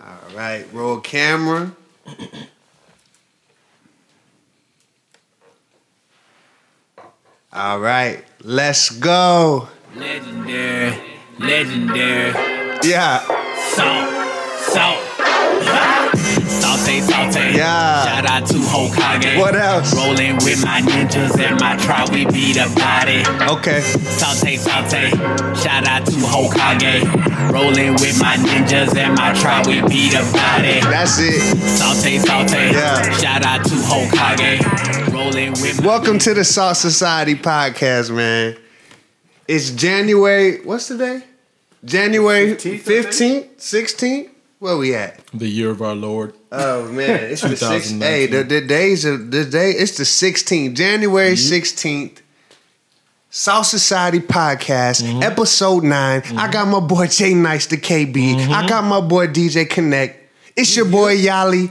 All right, roll camera. All right, let's go. Legendary, legendary. Yeah, Salt, salt. Saute, saute. Yeah. Shout out to Hokage. What else? Rolling with my ninjas and my tribe, we beat a body. okay. Saute, saute. Shout out to Hokage. Rolling with my ninjas and my tribe, we beat a body. That's it. Saute, saute. Yeah. Shout out to Hokage. Rolling with Welcome to the Salt Society podcast, man. It's January, what's the day? January 15th, 16th? Where we at? The year of our Lord. Oh man, it's the. 2019. Hey, the, the days of the day. It's the sixteenth, January mm-hmm. 16th Salt Society Podcast, mm-hmm. episode 9 I mm-hmm. got my boy Jay Nice, the KB. I got my boy DJ Kinect. It's your boy Yali.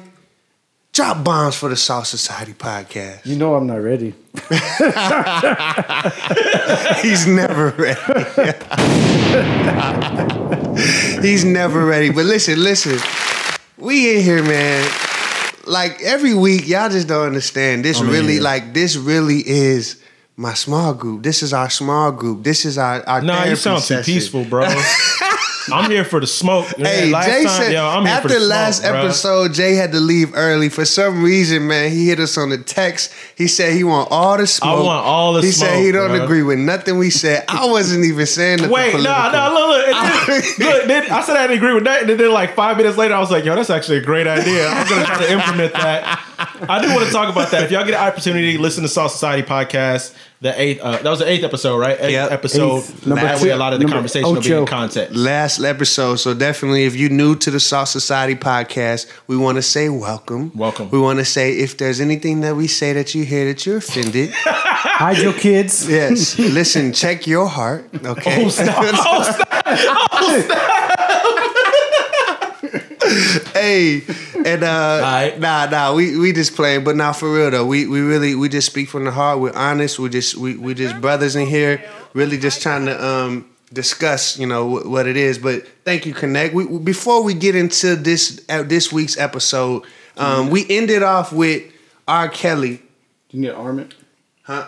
Drop bombs for the Salt Society Podcast. You know I'm not ready. He's never ready. He's never ready. But listen, listen. We in here, man. Like every week, y'all just don't understand. This I'm really, like, this really is my small group. This is our small group. This is our our Nah, you sound too peaceful, bro. I'm here for the smoke. Hey, Jay said yo, I'm here after for the last smoke, episode, Jay had to leave early for some reason. Man, he hit us on the text. He said he want all the smoke. I want all the He said he smoke, don't agree with nothing we said. I wasn't even saying nothing. Wait, nah, political. nah, look, look. look then, I said I didn't agree with that, and then like five minutes later, I was like, yo, that's actually a great idea. I'm gonna try to implement that. I do want to talk about that. If y'all get an opportunity, listen to Salt Society podcast. The eighth, uh, that was the eighth episode, right? Eighth Yep. episode. Eighth. Number that way, two- a lot of the number conversation will be in ocho. context. last episode. So definitely, if you're new to the Salt Society podcast, we want to say welcome. Welcome. We want to say if there's anything that we say that you hear that you're offended, Hide your kids. yes, listen, check your heart. Okay. Oh, stop. Oh, hey, and uh, Alright. nah, nah, we we just playing, but now for real though, we we really we just speak from the heart. We're honest. We just we we just brothers in here, really just trying to um discuss, you know, wh- what it is. But thank you, Kinect. We, before we get into this uh, this week's episode, um, we ended off with R. Kelly. You need to arm it. Huh?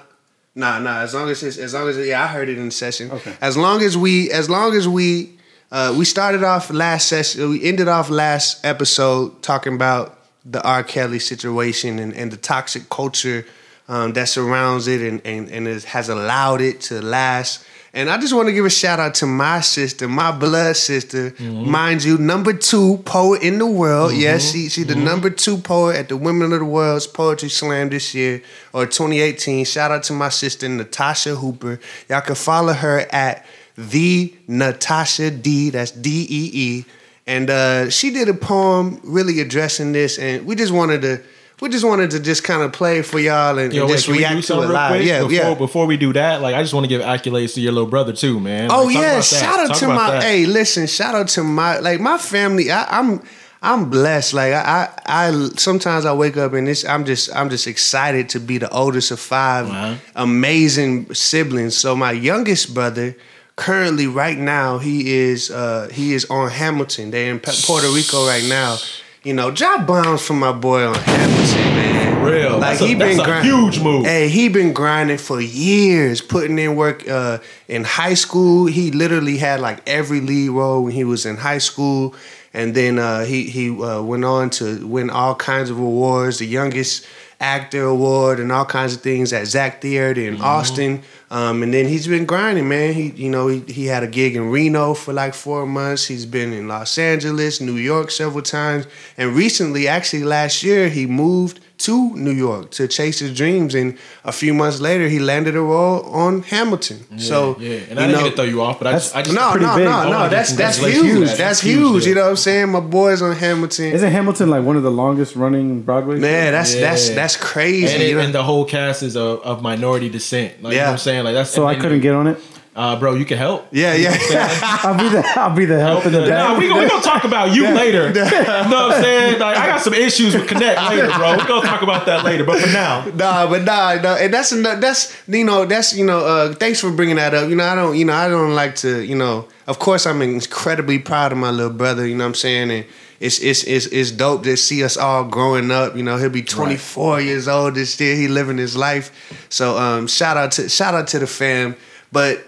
Nah, nah. As long as it's, as long as yeah, I heard it in the session. Okay. As long as we as long as we uh, we started off last session, we ended off last episode talking about the R. Kelly situation and, and the toxic culture um, that surrounds it and and and it has allowed it to last. And I just want to give a shout out to my sister, my blood sister, mind you, number two poet in the world. Yes, she she the number two poet at the Women of the World's Poetry Slam this year or 2018. Shout out to my sister Natasha Hooper. Y'all can follow her at the Natasha D. That's D E E. And uh, she did a poem really addressing this, and we just wanted to. We just wanted to just kind of play for y'all and, Yo, and wait, just react to it live. quick? Yeah, before, yeah. Before we do that, like I just want to give accolades to your little brother too, man. Oh Like, yeah, shout out Talk to my that. hey, listen, shout out to my like my family. I, I'm I'm blessed. Like I, I I sometimes I wake up and this I'm just I'm just excited to be the oldest of 5 Wow. amazing siblings. So my youngest brother currently right now he is uh he is on Hamilton. They're in Puerto Rico right now. You know, drop bombs for my boy on Hamilton, man. Real. Like That's a- he been that's grind- huge move. Hey, he been grinding for years, putting in work. Uh, in high school, he literally had like every lead role when he was in high school, and then uh, he he uh, went on to win all kinds of awards, the youngest actor award, and all kinds of things at Zach Theater in Austin. Um, and then he's been grinding, man. He you know he, he had a gig in Reno for like four months. He's been in Los Angeles, New York several times, and recently, actually last year, he moved to New York to chase his dreams, and a few months later, he landed a role on Hamilton. so yeah, and I didn't know- mean to throw you off, but I just, I just no, pretty no, big. no, oh, no. That's that's huge. that. That's That's huge, huge. yeah. You know what I'm saying? My boys on Hamilton. Isn't Hamilton like one of the longest running Broadway? Man, that's that's Yeah. that's crazy. and, it, you know? and the whole cast is of, of minority descent. Like you know Yeah. what I'm saying? Like that's so I couldn't get on it. Uh, bro, you can help. Yeah, yeah. I'll be the I'll be the help in the Nah, back. we gonna, we gonna talk about you later. you know what I'm saying? Like, I got some issues with Kinect later, bro. We're gonna talk about that later. But for now, Nah, but nah, nah, and that's ano- that's you know that's you know uh, thanks for bringing that up. You know I don't you know I don't like to you know of course I'm incredibly proud of my little brother. You know what I'm saying and it's it's it's it's dope to see us all growing up. You know he'll be 24 years old this year. He living his life. So um shout out to shout out to the fam. But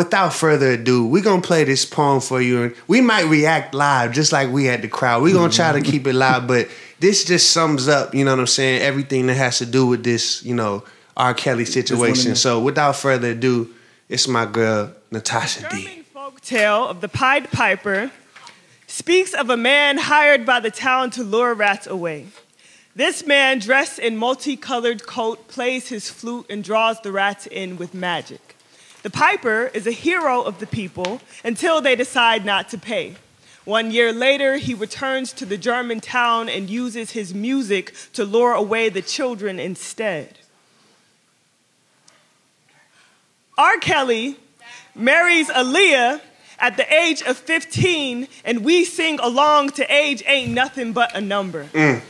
without further ado, we're gonna play this poem for you, and we might react live just like we had the crowd. We're gonna try to keep it live, but this just sums up, you know what I'm saying, everything that has to do with this, you know, R. Kelly situation. So without further ado, it's my girl Natasha D. German folk tale of the Pied Piper speaks of a man hired by the town to lure rats away. This man, dressed in multicolored coat, plays his flute and draws the rats in with magic. The piper is a hero of the people until they decide not to pay. One year later, he returns to the German town and uses his music to lure away the children instead. R. Kelly marries Aaliyah at the age of 15, and we sing along to Age Ain't Nothing But a Number. Mm.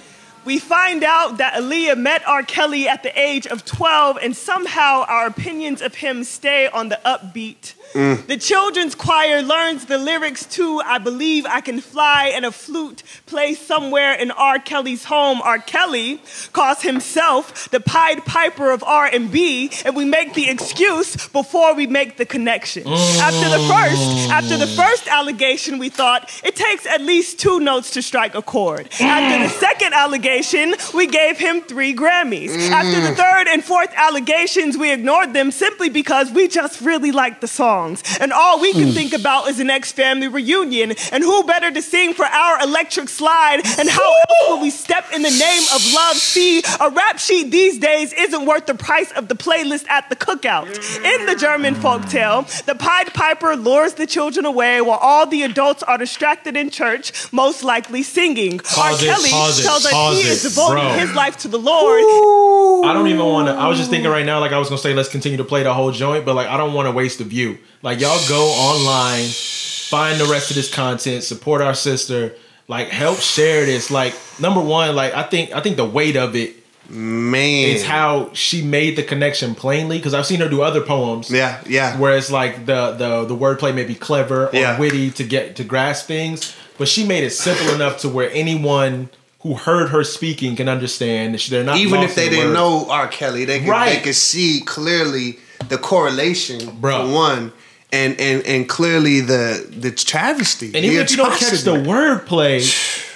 We find out that Aaliyah met R. Kelly at the age of 12, and somehow our opinions of him stay on the upbeat. Mm. The children's choir learns the lyrics to I Believe I Can Fly, and a flute plays somewhere in R. Kelly's home. R. Kelly calls himself the Pied Piper of R&B, and we make the excuse before we make the connection. Mm. After the first, after the first allegation, we thought it takes at least two notes to strike a chord. After the mm. second allegation, we gave him three Grammys. After the third and fourth allegations, we ignored them simply because we just really liked the songs. And all we can hmm. think about is the next family reunion. And who better to sing for our electric slide? And how else would we step in the name of love? See, a rap sheet these days isn't worth the price of the playlist at the cookout. In the German folktale, the Pied Piper lures the children away while all the adults are distracted in church, most likely singing. R. Pause it, Kelly pause it, tells us he is devoting bro. his life to the Lord. I don't even want to. I was just thinking right now, like I was gonna say, let's continue to play the whole joint, but like I don't want to waste the view. Like y'all go online, find the rest of this content, support our sister, like help share this. Like number one, like I think I think the weight of it Man. is how she made the connection plainly because I've seen her do other poems. Yeah, yeah. Where it's like the the the wordplay may be clever or Yeah. witty to get to grasp things, but she made it simple enough to where anyone who heard her speaking can understand. that They're not Even if they the didn't words. know R. Kelly, they could, Right. they could see clearly the correlation Bro. one, and and and clearly the the travesty. And the even if you don't catch the wordplay,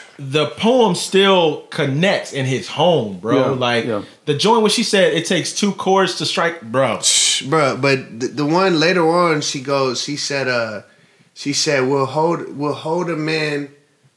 the poem still connects in his home, bro. Yeah, like yeah. the joint when she said it takes two chords to strike, bro. Bruh, but the, the one later on, she goes. She said, "Uh, she said we'll hold we'll hold a man."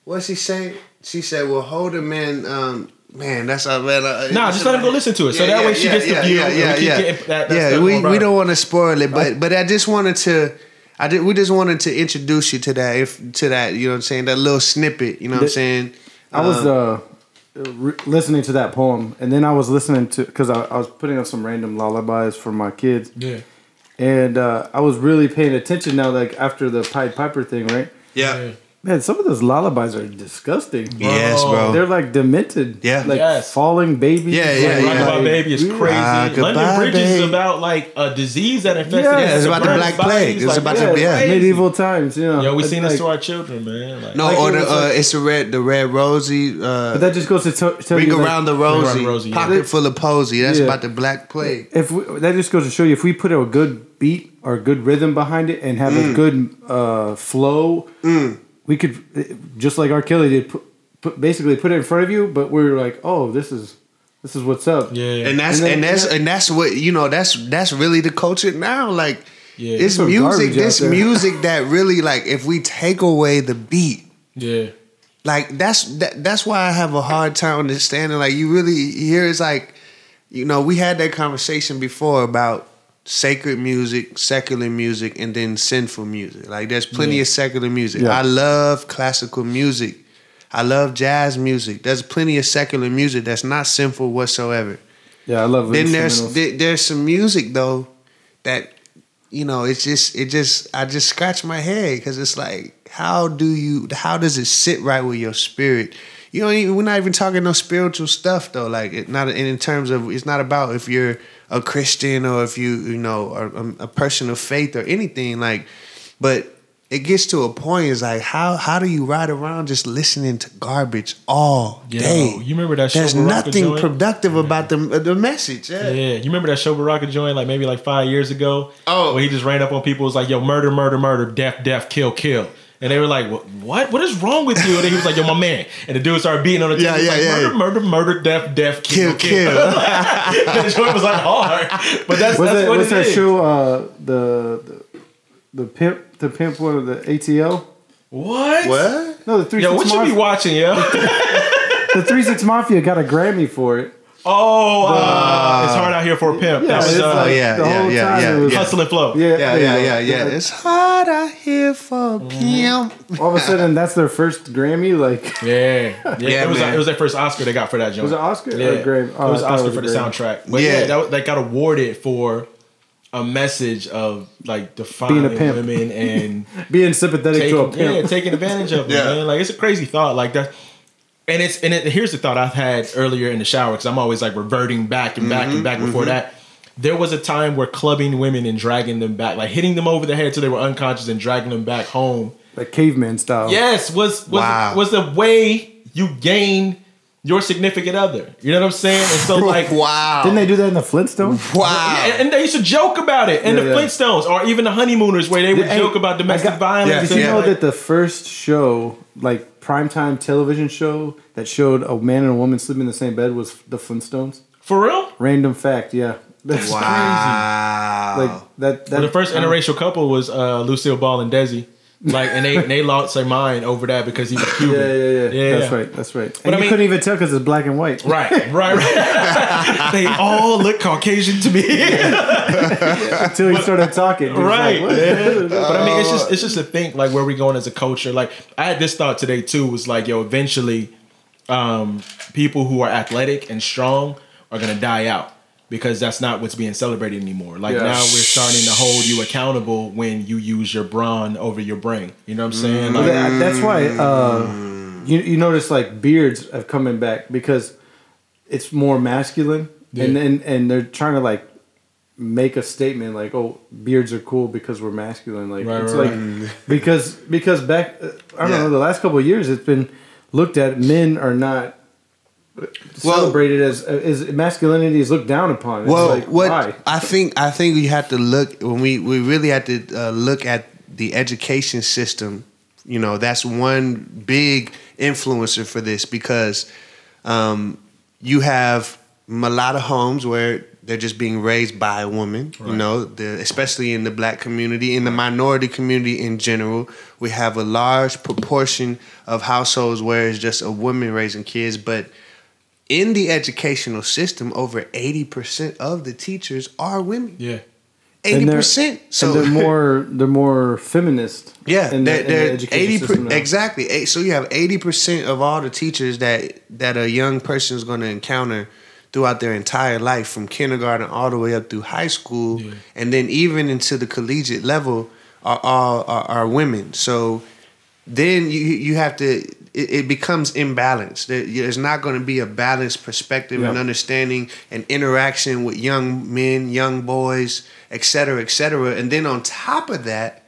What's he saying? She said we'll hold a man. Um, man, that's our man. Uh, Nah, just let him go listen to it. So that way she gets the view, and we keep getting that- that yeah, we, we don't want to spoil it, but but I just wanted to. I did. We just wanted to introduce you to that. If to that, you know what I'm saying. That little snippet. You know what I'm saying. I was uh, re- listening to that poem, and then I was listening to because I, I was putting up some random lullabies for my kids, Yeah. and uh, I was really paying attention now. Like after the Pied Piper thing, right? Yeah. Man, some of those lullabies are disgusting. Yes, bro. They're like demented. Yeah. like Yes. falling babies. Yeah, yeah, like, yeah. About Baby is Yeah. crazy. Rock London About Bridge is about like a disease that infected. Yeah, his it's about the Black. Plague. It's Like, about Yeah, the- yeah. crazy. medieval times. You know, Yo, we It's seen this to our children, man. Like, No, Like or the, was uh, like- it's the red, the red rosy. Uh, But that just goes to t- tell Ring you, like, around the Around rosy, the yeah. pocket full of posy. That's Yeah. about the black plague. if we, that just goes to show you if we put a good beat or a good rhythm behind it and have Mm. a good uh, flow, we could just like R. Kelly did, put, put basically put it in front of you. But we're like, oh, this is this is what's up. yeah, And that's And and, that's and that's what you know. That's that's really the culture now. Like Yeah. this Some music, garbage this music that really like if we take away the beat, yeah. like that's that, that's why I have a hard time understanding. Like you really here is like, you know, we had that conversation before about sacred music, secular music, and then sinful music. Like there's plenty Yeah. of secular music. Yeah. I love classical music. I love jazz music. There's plenty of secular music that's not sinful whatsoever. Yeah, I love. It. Then there's there's some music though that you know, it's just it just I just scratch my head because it's like, how do you? How does it sit right with your spirit? You know, even, we're not even talking no spiritual stuff though. Like, it not in, in terms of it's not about if you're a Christian or if you you know are a, a person of faith or anything like, but it gets to a point. It's like how how do you ride around just listening to garbage all Yo, day? you remember that There's Show Baraka nothing joint? productive about the the message. Yeah. Yeah, you remember that show Baraka joined like maybe like five years ago? Oh. where he just ran up on people, was like, "Yo, murder, murder, murder, death, death, kill, kill," and they were like, "What? What, what is wrong with you?" And then he was like, "Yo, my man," and the dude started beating on the table. Yeah, He yeah, like, yeah. Murder, murder, murder, death, death, kill, Kill, kill. kill. the joint was like hard, but that's, Was that's that what what's it that is. show? Uh, the, the the pimp the pimp one of the ATL. What? What? No, the three Yo, six what you be watching, yo? the three six mafia got a Grammy for it. Oh, uh, it's hard out here for a pimp. Yeah, that was it's uh, like yeah, the yeah, whole yeah, time yeah, was yeah. hustle and flow. Yeah, Yeah, yeah, yeah, yeah. It's hard out here for a pimp. All of a sudden, that's their first Grammy. Like, Yeah, yeah. Yeah, it was man. it was their first Oscar they got for that joint. was it Oscar Yeah, or Grammy? Oh, it was Oscar it for the Grammy. soundtrack. But Yeah. yeah, that, that got awarded for a message of like defining Being a pimp. women and Being sympathetic to a taking, yeah, pimp. taking advantage of them. Yeah. Man. Like it's a crazy thought. Like that. And it's and it, here's the thought I've had earlier in the shower because I'm always like reverting back and back and mm-hmm, back before mm-hmm. that. There was a time where clubbing women and dragging them back, like hitting them over the head till they were unconscious and dragging them back home. like caveman style. Yes, was was Wow. was the way you gain your significant other. You know what I'm saying? And so like wow. Didn't they do that in the Flintstones? Wow. and, and they used to joke about it. in Yeah, the yeah. Flintstones or even the honeymooners where they would Hey, joke about domestic got- violence. Did you and know like- that the first show, like primetime television show, that showed a man and a woman sleeping in the same bed was the Flintstones? for real? Random fact, yeah. That's wow. Like that. that Well, the first interracial couple was uh, Lucille Ball and Desi. Like, and they they lost their mind over that because he was Cuban. Yeah, yeah, yeah. Yeah. That's right. That's right. But And I you mean- couldn't even tell because it's black and white. Right, right, right. they all look Caucasian to me. Until he started talking. Right. like, yeah. But I mean, it's just it's just to think like where we going as a culture. Like I had this thought today too. Was like, yo, eventually, um, people who are athletic and strong are gonna die out because that's not what's being celebrated anymore. Like Yeah. now we're starting to hold you accountable when you use your brawn over your brain. You know what I'm saying? Well, Like, that- that's why uh, you you notice like beards have coming back because it's more masculine, and Yeah. and and they're trying to like make a statement like, oh, beards are cool because we're masculine. Like Right, it's right, like because because back uh, I don't Yeah. know the last couple of years it's been looked at men are not. Celebrated as as masculinity is looked down upon. It's Well, like, what why? I think I think we have to look when we we really have to uh, look at the education system. You know, that's one big influencer for this because um, you have a lot of homes where they're just being raised by a woman. You know, the, especially in the black community, in the minority community in general, we have a large proportion of households where it's just a woman raising kids, but in the educational system, over 80% of the teachers are women. yeah. And they're- 80%. So and they're more they're more feminist. yeah, in the- they're, in the they're education 80 system now. exactly. So you have 80% of all the teachers that that a young person is going to encounter throughout their entire life from kindergarten all the way up through high school and then even into the collegiate level are all are, are women. So then you you have to it, it becomes imbalanced. There's not going to be a balanced perspective and understanding and interaction with young men, young boys, et cetera, et cetera. And then on top of that,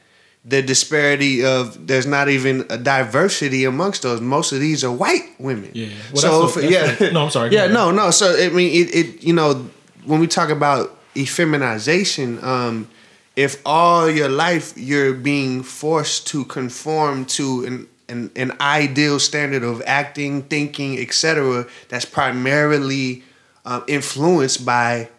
the disparity of there's not even a diversity amongst those. Most of these are white women. Yeah. Well, so what- yeah, what- no, I'm sorry. Yeah, no, no. So I mean, it, it you know when we talk about effeminization, um, if all your life you're being forced to conform to an an, an ideal standard of acting, thinking, etc., that's primarily uh, influenced by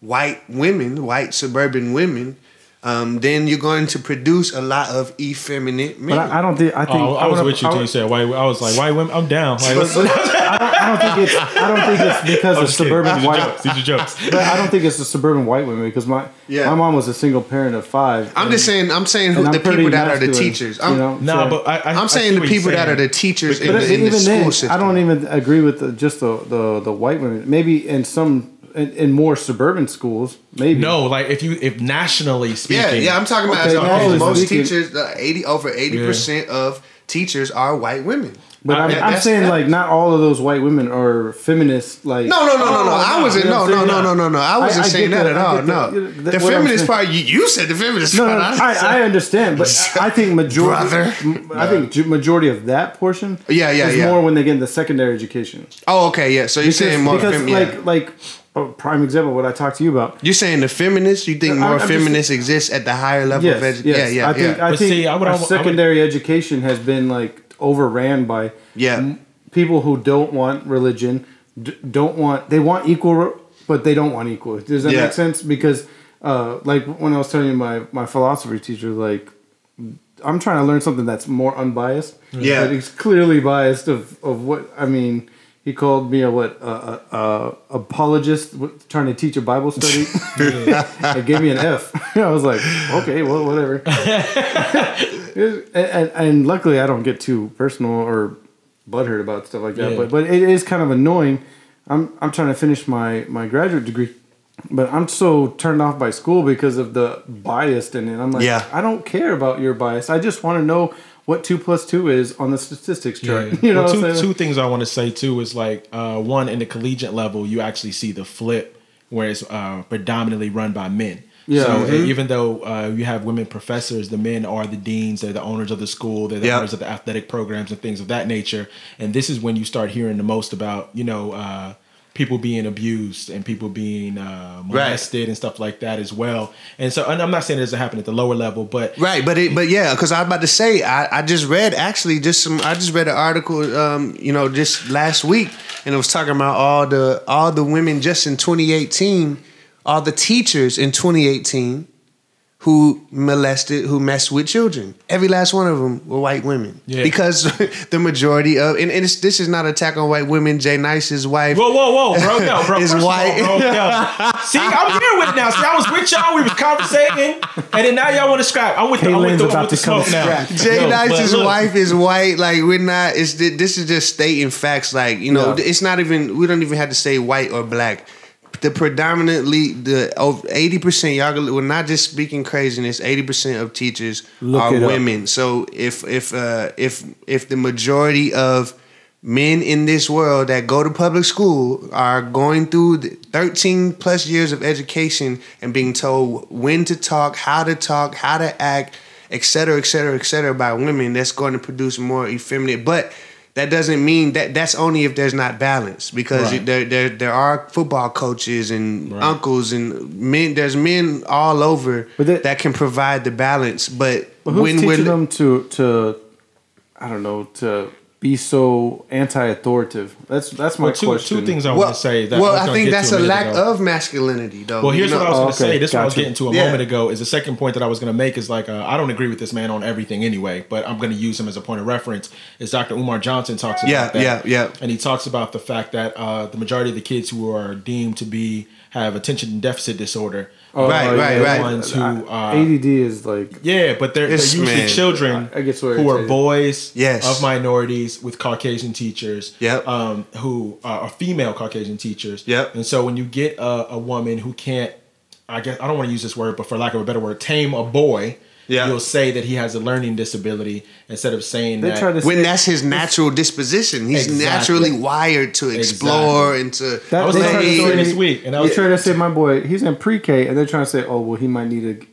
white women, white suburban women, um, then you're going to produce a lot of effeminate men. But I, I don't think I think Oh, I was wanna- with you I till you said white. I was like, white women. I'm down. Like, what's, But I don't, I don't think it's I don't think it's because I'm of suburban These white. jokes. These are jokes. But I don't think it's the suburban white women because my Yeah. my mom was a single parent of five. I'm and- just saying. I'm saying who, and I'm the people that are the teachers. you I'm, know? Nah, So- but I, I, I I'm see saying the what you're people that are the teachers in But the, in the school then, system. I don't even agree with the, just the, the the white women. Maybe in some in, in more suburban schools, maybe. No, like if you if nationally speaking, Yeah, yeah. I'm talking about Okay, as a now whole. it's Most speaking- teachers, uh, eighty over eighty percent of teachers are white women. But I'm, I'm saying like not all of those white women are feminists. Like No, no, no, no, no. Oh, I wasn't. No, no, no, saying? no, no, no. I wasn't I saying get that at all. get No, that. Yeah, the that- what I'm feminist part. You, you said the feminist No, part. no, I I, I understand, but I think majority. Brother. I think ju- majority of that portion. Yeah, yeah, is yeah. more when they get into secondary education. Oh, okay, yeah. So you're saying more because fem- like yeah. like a prime example what I talked to you about. You're saying the feminists? You think I'm- more I'm just- feminists exist at the higher level Yes, of education? yes. Yeah, yeah, I think yeah. I think see, I would our al- I would- secondary education has been like overran by Yeah. people who don't want religion, d- don't want they want equal, but they don't want equal. Does that Yeah. make sense? Because uh, like when I was telling you my my philosophy teacher, like I'm trying to learn something that's more unbiased. Yeah. but he's clearly biased of of what I mean. He called me a what a, a, a apologist trying to teach a Bible study. it gave me an F. I was like, okay, well, whatever. and, and, luckily, I don't get too personal or butthurt about stuff like that. Yeah. But but it is kind of annoying. I'm I'm trying to finish my my graduate degree, but I'm so turned off by school because of the bias in it. I'm like, Yeah. I don't care about your bias. I just want to know what two plus two is on the statistics chart. Yeah. You know, Well, two, two things I want to say too is like uh, one in the collegiate level, you actually see the flip where it's uh, predominantly run by men. Yeah. So Mhm. even though uh, you have women professors, the men are the deans, they're the owners of the school, they're the Yeah. owners of the athletic programs and things of that nature. And this is when you start hearing the most about, you know, uh, people being abused and people being uh, molested and stuff like that as well. And so, and I'm not saying it doesn't happen at the lower level, but Right, but it, but yeah, because I was about to say, I, I just read actually just some. I just read an article, um, you know, just last week, and it was talking about all the all the women just in 2018, all the teachers in 2018 who molested, who messed with children. Every last one of them were white women. Yeah. Because the majority of, and, and it's, this is not attack on white women. Jay Nice's wife. Whoa, whoa, whoa, bro, yo, bro. Is first of all, white. bro, yo. See, I'm here with now. See, I was with y'all. We was conversating, and then now y'all want to scrap. I'm with the, I'm with the, I'm about with the to come smoke now. Jay Yo, Nice's wife is white. Like we're not. It's this is just stating facts. Like you know, Yeah. it's not even. We don't even have to say white or black. The predominantly the eighty percent y'all. We're not just speaking craziness. Eighty percent of teachers Look are it up. women. So if if uh, if if the majority of men in this world that go to public school are going through 13 plus years of education and being told when to talk, how to talk, how to act, et cetera, et cetera, et cetera by women, that's going to produce more effeminate. But that doesn't mean that that's only if there's not balance because Right. there, there there are football coaches and uncles and men there's men all over But that, that- can provide the balance but, But who's when teaching we're them to to I don't know to be so anti-authoritative? That's that's my Well, two, question. two things I well, want to say. That well I think that's to a lack ago. of masculinity though Well, here's you what? I was going Oh, to say. This is what I was getting to a Yeah. moment ago. Is the second point that I was going to make is like uh, I don't agree with this man on everything anyway, but I'm going to use him as a point of reference. Is Dr. Umar Johnson talks about Yeah, that? yeah, yeah. And he talks about the fact that uh, the majority of the kids who are deemed to be have attention deficit disorder, Oh, Right, yeah, right, right. ones who uh, ADD is like yeah, but they're, they're usually man. children I get so who are boys Yes. of minorities with Caucasian teachers. Yep. Um, who uh, are female Caucasian teachers. Yep. And so when you get a, a woman who can't, I guess I don't want to use this word, but for lack of a better word, tame a boy. Yeah. You'll say that he has a learning disability instead of saying they that. try to when say, that's his natural disposition he's Exactly. naturally wired to explore and to that, I was they telling try the to story say- this week, and I they was trying to say my boy he's in pre-K, and they're trying to say, oh well, he might need a.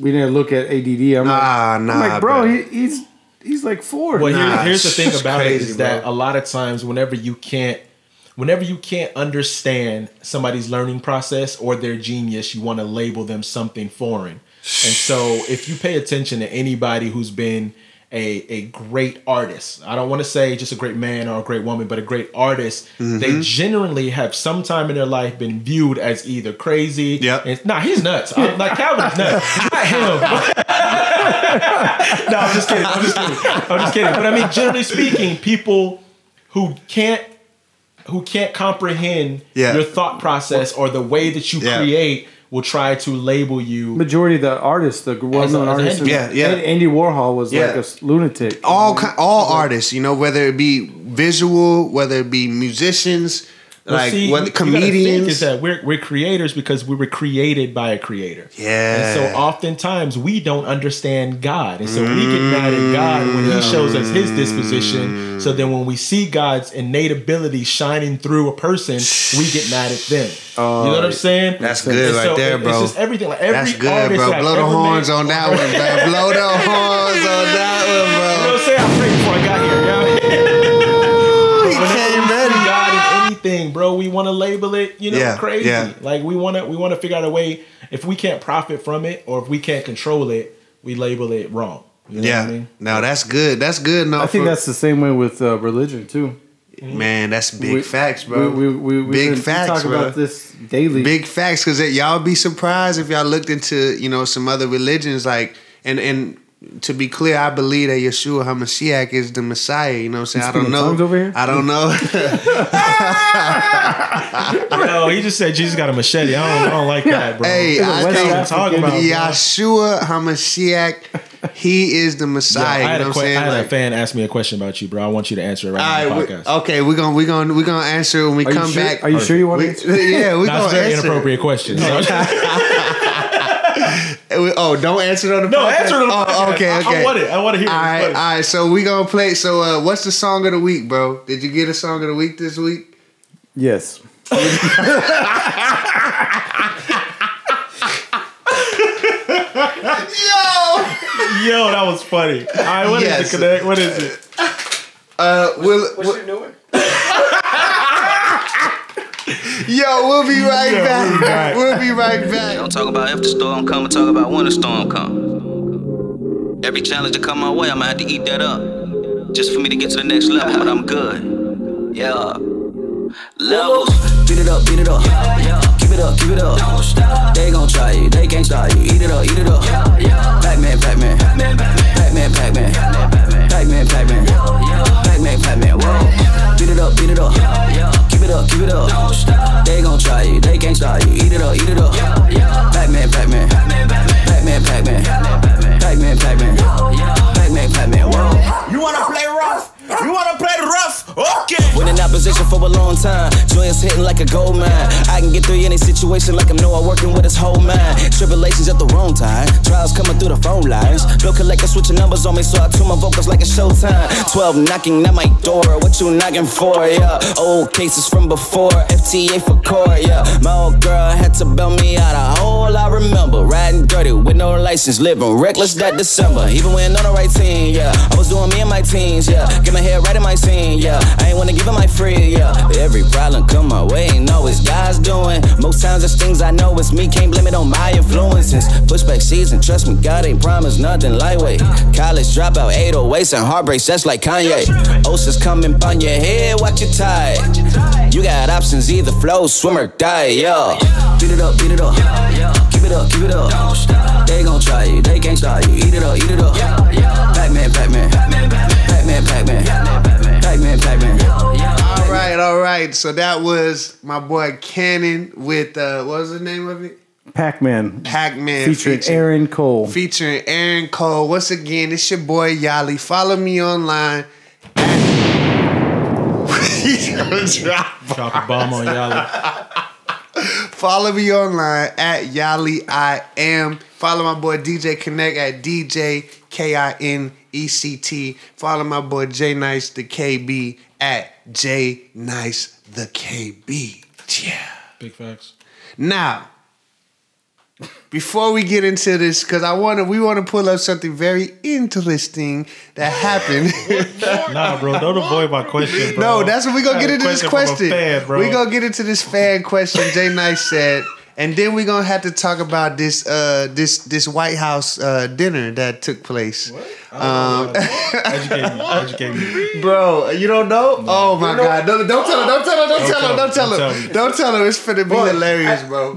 We need to look at ADD. I'm Nah, like, I'm nah, like, bro, bro. he, he's he's like four. Well, Nah, here, here's the thing about it crazy, is that bro. a lot of times, whenever you can't, whenever you can't understand somebody's learning process or their genius, you want to label them something foreign. And so, if you pay attention to anybody who's been a, a great artist, I don't want to say just a great man or a great woman, but a great artist, Mm-hmm. they generally have sometime in their life been viewed as either crazy. Yeah. And, nah, he's nuts. I'm, like Calvin's nuts. Not him. no, I'm just kidding. I'm just kidding. I'm just kidding. But I mean, generally speaking, people who can't who can't comprehend Yeah. your thought process or the way that you Yeah. create will try to label you. Majority of the artists, the well-known as a artists, Yeah, yeah. Andy Warhol was Yeah. like a lunatic. all ki- all artists, you know, whether it be visual, whether it be musicians, Well, like see, what you gotta think comedians. is that we're we're creators because we were created by a creator. Yeah. And so oftentimes we don't understand God. And so we get mm. mad at God when He shows us His disposition. Mm. So then when we see God's innate ability shining through a person, we get mad at them. you know what I'm oh, saying? That's good right there, bro. It's just everything. Like every That's good, bro. Blow the horns made- on that one, man. Blow the horns on that one, what we want to label it, you know, Yeah, crazy. yeah. Like we want to, we want to figure out a way. If we can't profit from it, or if we can't control it, we label it wrong. You know Yeah. what I mean? No, that's good. That's good. No, I think for- that's the same way with uh, religion too. man. That's big We- facts, bro. We, we, we, we Big been- we facts, talk bro. about this daily. Big facts, because y'all be surprised if y'all looked into you know some other religions, like and and to be clear, I believe that Yeshua Hamashiach is the Messiah. You know what I'm saying? I don't know. over here? I don't know. No, he just said Jesus got a machete. I don't, I don't like that, bro. Hey, I are you think talking about? Yeshua Hamashiach, he is the Yeah, Messiah. I had, you know a, what I'm que- I had Like, a fan ask me a question about you, bro. I want you to answer it right all now right, we- okay, we're gonna we're gonna we're gonna answer when we Are come sure- back. are you sure you wanna answer? Yeah, we That's gonna a very answer. inappropriate question. We- Oh, don't answer it on the no, podcast. answer it on the Oh, podcast. okay, I- okay. I, want it. I want to hear All it. right, It's all funny. right. So we gonna play. So uh, what's the song of the week, bro? Did you get a song of the week this week? yes. Yo, Yo, that was funny. All right, what is Yes. it, Kinect? What is it? uh, we'll, we'll- your doing? yo, we'll be right Yeah, back. we'll be back. We'll be right back. Don't talk about if the storm come, and talk about when the storm come. Every challenge that come my way, I'ma have to eat that up. Just for me to get to the next level, but I'm good. Yeah. Levels. Beat it up, beat it up. Yeah, Keep it up, keep it up. Don't stop. They gon' try you, they can't stop you. Eat it up, eat it up. Pac-Man, Pac-Man. Pac-Man, Pac-Man. Pac-Man, Pac-Man. Pac-Man, Pac-Man. Whoa. It up, it up. Keep it up, keep it up. They gon' try you, they can't stop you. Eat it up, eat it up. Pac-Man, Pac-Man. Pac-Man, Pac-Man. Pac-Man, Pac-Man. Pac-Man, Pac-Man. Whoa. You wanna play rough? You wanna play rough? Okay. Been in opposition for a long time. Joyous hitting like a gold mine. I can get through any situation like I'm Noah working with his whole mind. Tribulations at the wrong time. Trials coming through the phone lines. Bill collector switching numbers on me, so I tune my vocals like it's showtime. 12 knocking at my door. What you knocking for? Yeah. Old cases from before. FTA for court. Yeah. My old girl had to bail me out. A whole I remember. Riding dirty with no license. Living reckless that December. Even when on the right team. Yeah. I was doing me and my teens. Yeah. Get my head right in my scene. Yeah. I ain't wanna give it my free. Yeah. Every problem come my way. Ain't always God's doing. Most times it's things I know it's me. Can't blame it on my influences. Pushback season. Trust me, God ain't promised nothing lightweight. College dropout, 808s and heartbreaks. That's like Kanye. Oceans coming on your head. Watch your tide. You got options. Either flow, swim or die. Yeah. Beat it up, beat it up. Keep it up, keep it up. They gon' try you. They can't stop you. Eat it up, eat it up. All right, all right. So that was my boy Canon with uh, what was the name of it? Pac-Man Pac-Man featuring Aaron Cole. featuring Aaron Cole. Once again, it's your boy Yali. Follow me online. He's gonna drop. Drop a bomb on y'all. Follow me online at Yali I am. Follow my boy DJ Kinect at DJ K I N E C T. Follow my boy J Nice the KB at J Nice the KB. Yeah. Big facts. Now, before we get into this, because I want to, we want to pull up something very interesting that happened. Nah, bro, don't avoid my question, bro. no, that's what we gonna get had a into this from a question. fan, bro. we gonna get into this fan question. Jay Nice said, and then we're gonna have to talk about this, uh, this, this White House uh, dinner that took place. Um, educate me. Educate me. Bro, you don't know? Oh my god! No, don't tell him! Don't tell him! Don't tell him! Don't tell Don't him! Don't tell him! It's finna be hilarious, bro.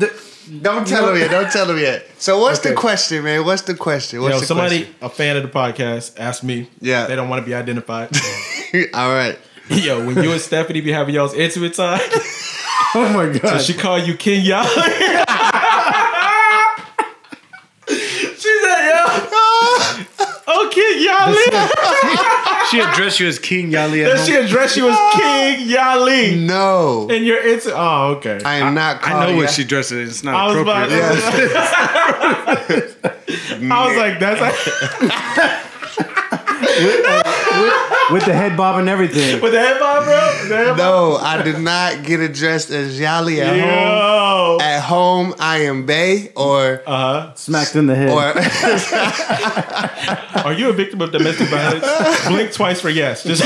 Don't tell him yet. Don't tell him yet. So what's the question, man? What's the question? What's Yo, the somebody, a fan of the podcast, asked me. Yeah. They don't want to be identified. All right. Yo, when you and Stephanie be having y'all's intimate time, Oh my so god! she call you King Yali. she said, yo, oh, King Yali. she addressed you as King Yali at Does home? she address you as King Yali? No, And you're it's oh okay. I am not. I called know what Ya- she dressed as. It's not I was about, appropriate. I was like, that's With the head bob and everything. with the head bob, bro. The head bob? No, I did not get addressed as Yali at home. At home, I am Bay or Uh Smacked in the head. or. Are you a victim of domestic violence? Blink twice for yes. Just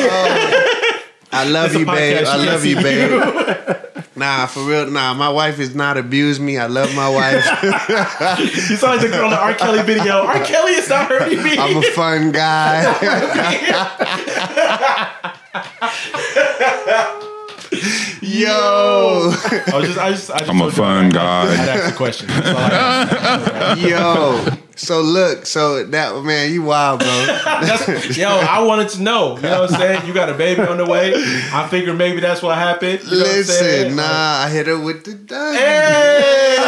I love you, babe. I love you, babe. Nah, for real. Nah, my wife has not abused me. I love my wife. you sound like the girl in the R. Kelly video. R. Kelly is not hurting me. I'm a fun guy. Yo, I was just, I just, I just I'm a told you fun I'd guy. ask a question. That's all I yo. So look, so that man, you wild, bro. Yo, I wanted to know. You know what I'm saying? You got a baby on the way. I figured maybe that's what happened. You know what I'm saying? Listen, nah, I hit her with the done. Hey!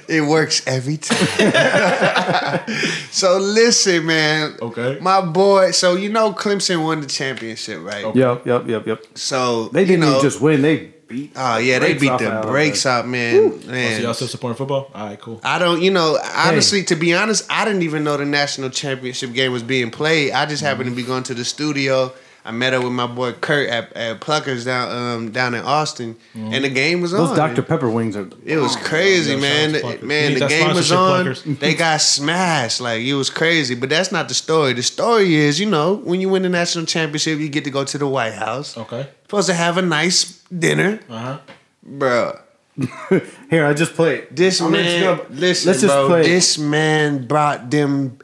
It works every time. so listen, man. Okay. My boy, so you know Clemson won the championship, right? Yep, yep, yep, yep. So They didn't know, even just win. They beat. Oh yeah, they beat the Alabama. brakes out, man. Oh, so man. y'all still supporting football? All right, cool. I don't, you know, honestly, to be honest, I didn't even know the national championship game was being played. I just happened to be going to the studio. I met up with my boy Kurt at, at Pluckers down um, down in Austin, and the game was Those on. Those Dr. Pepper wings are. It was crazy, Yo, man. shout The- man, the game was on. Pluckers. They got smashed. Like it was crazy. But that's not the story. The story is, you know, when you win the national championship, you get to go to the White House. Okay. Supposed to have a nice dinner, Uh huh. bro. Here, I just played. This I'm man, just gonna- listen, let's just bro. play. This man brought them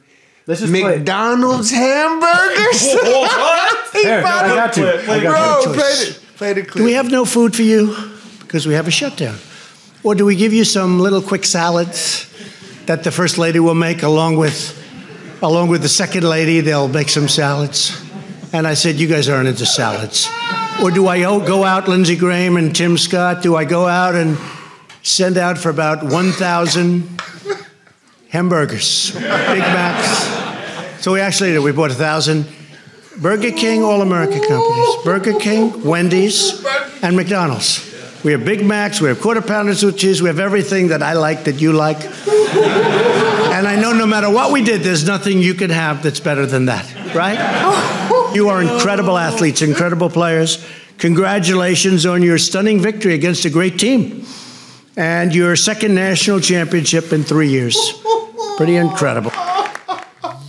Let's just play. McDonald's hamburgers. What? he Here, I got you. I got Bro, play the, play the clip. Do we have no food for you because we have a shutdown? Or do we give you some little quick salads that the first lady will make along with along with the second lady, they'll make some salads. And I said, You guys aren't into salads. Or do I go out, Lindsey Graham and Tim Scott? Do I go out and send out for about 1,000 hamburgers, Big Macs? So we actually did. We bought a 1,000 Burger King, All American companies. Burger King, Wendy's, and McDonald's. We have Big Macs, we have quarter pounders with cheese, we have everything that I like that you like. And I know no matter what we did, there's nothing you can have that's better than that, right? You are incredible athletes, incredible players. Congratulations on your stunning victory against a great team and your second national championship in three years. Pretty incredible.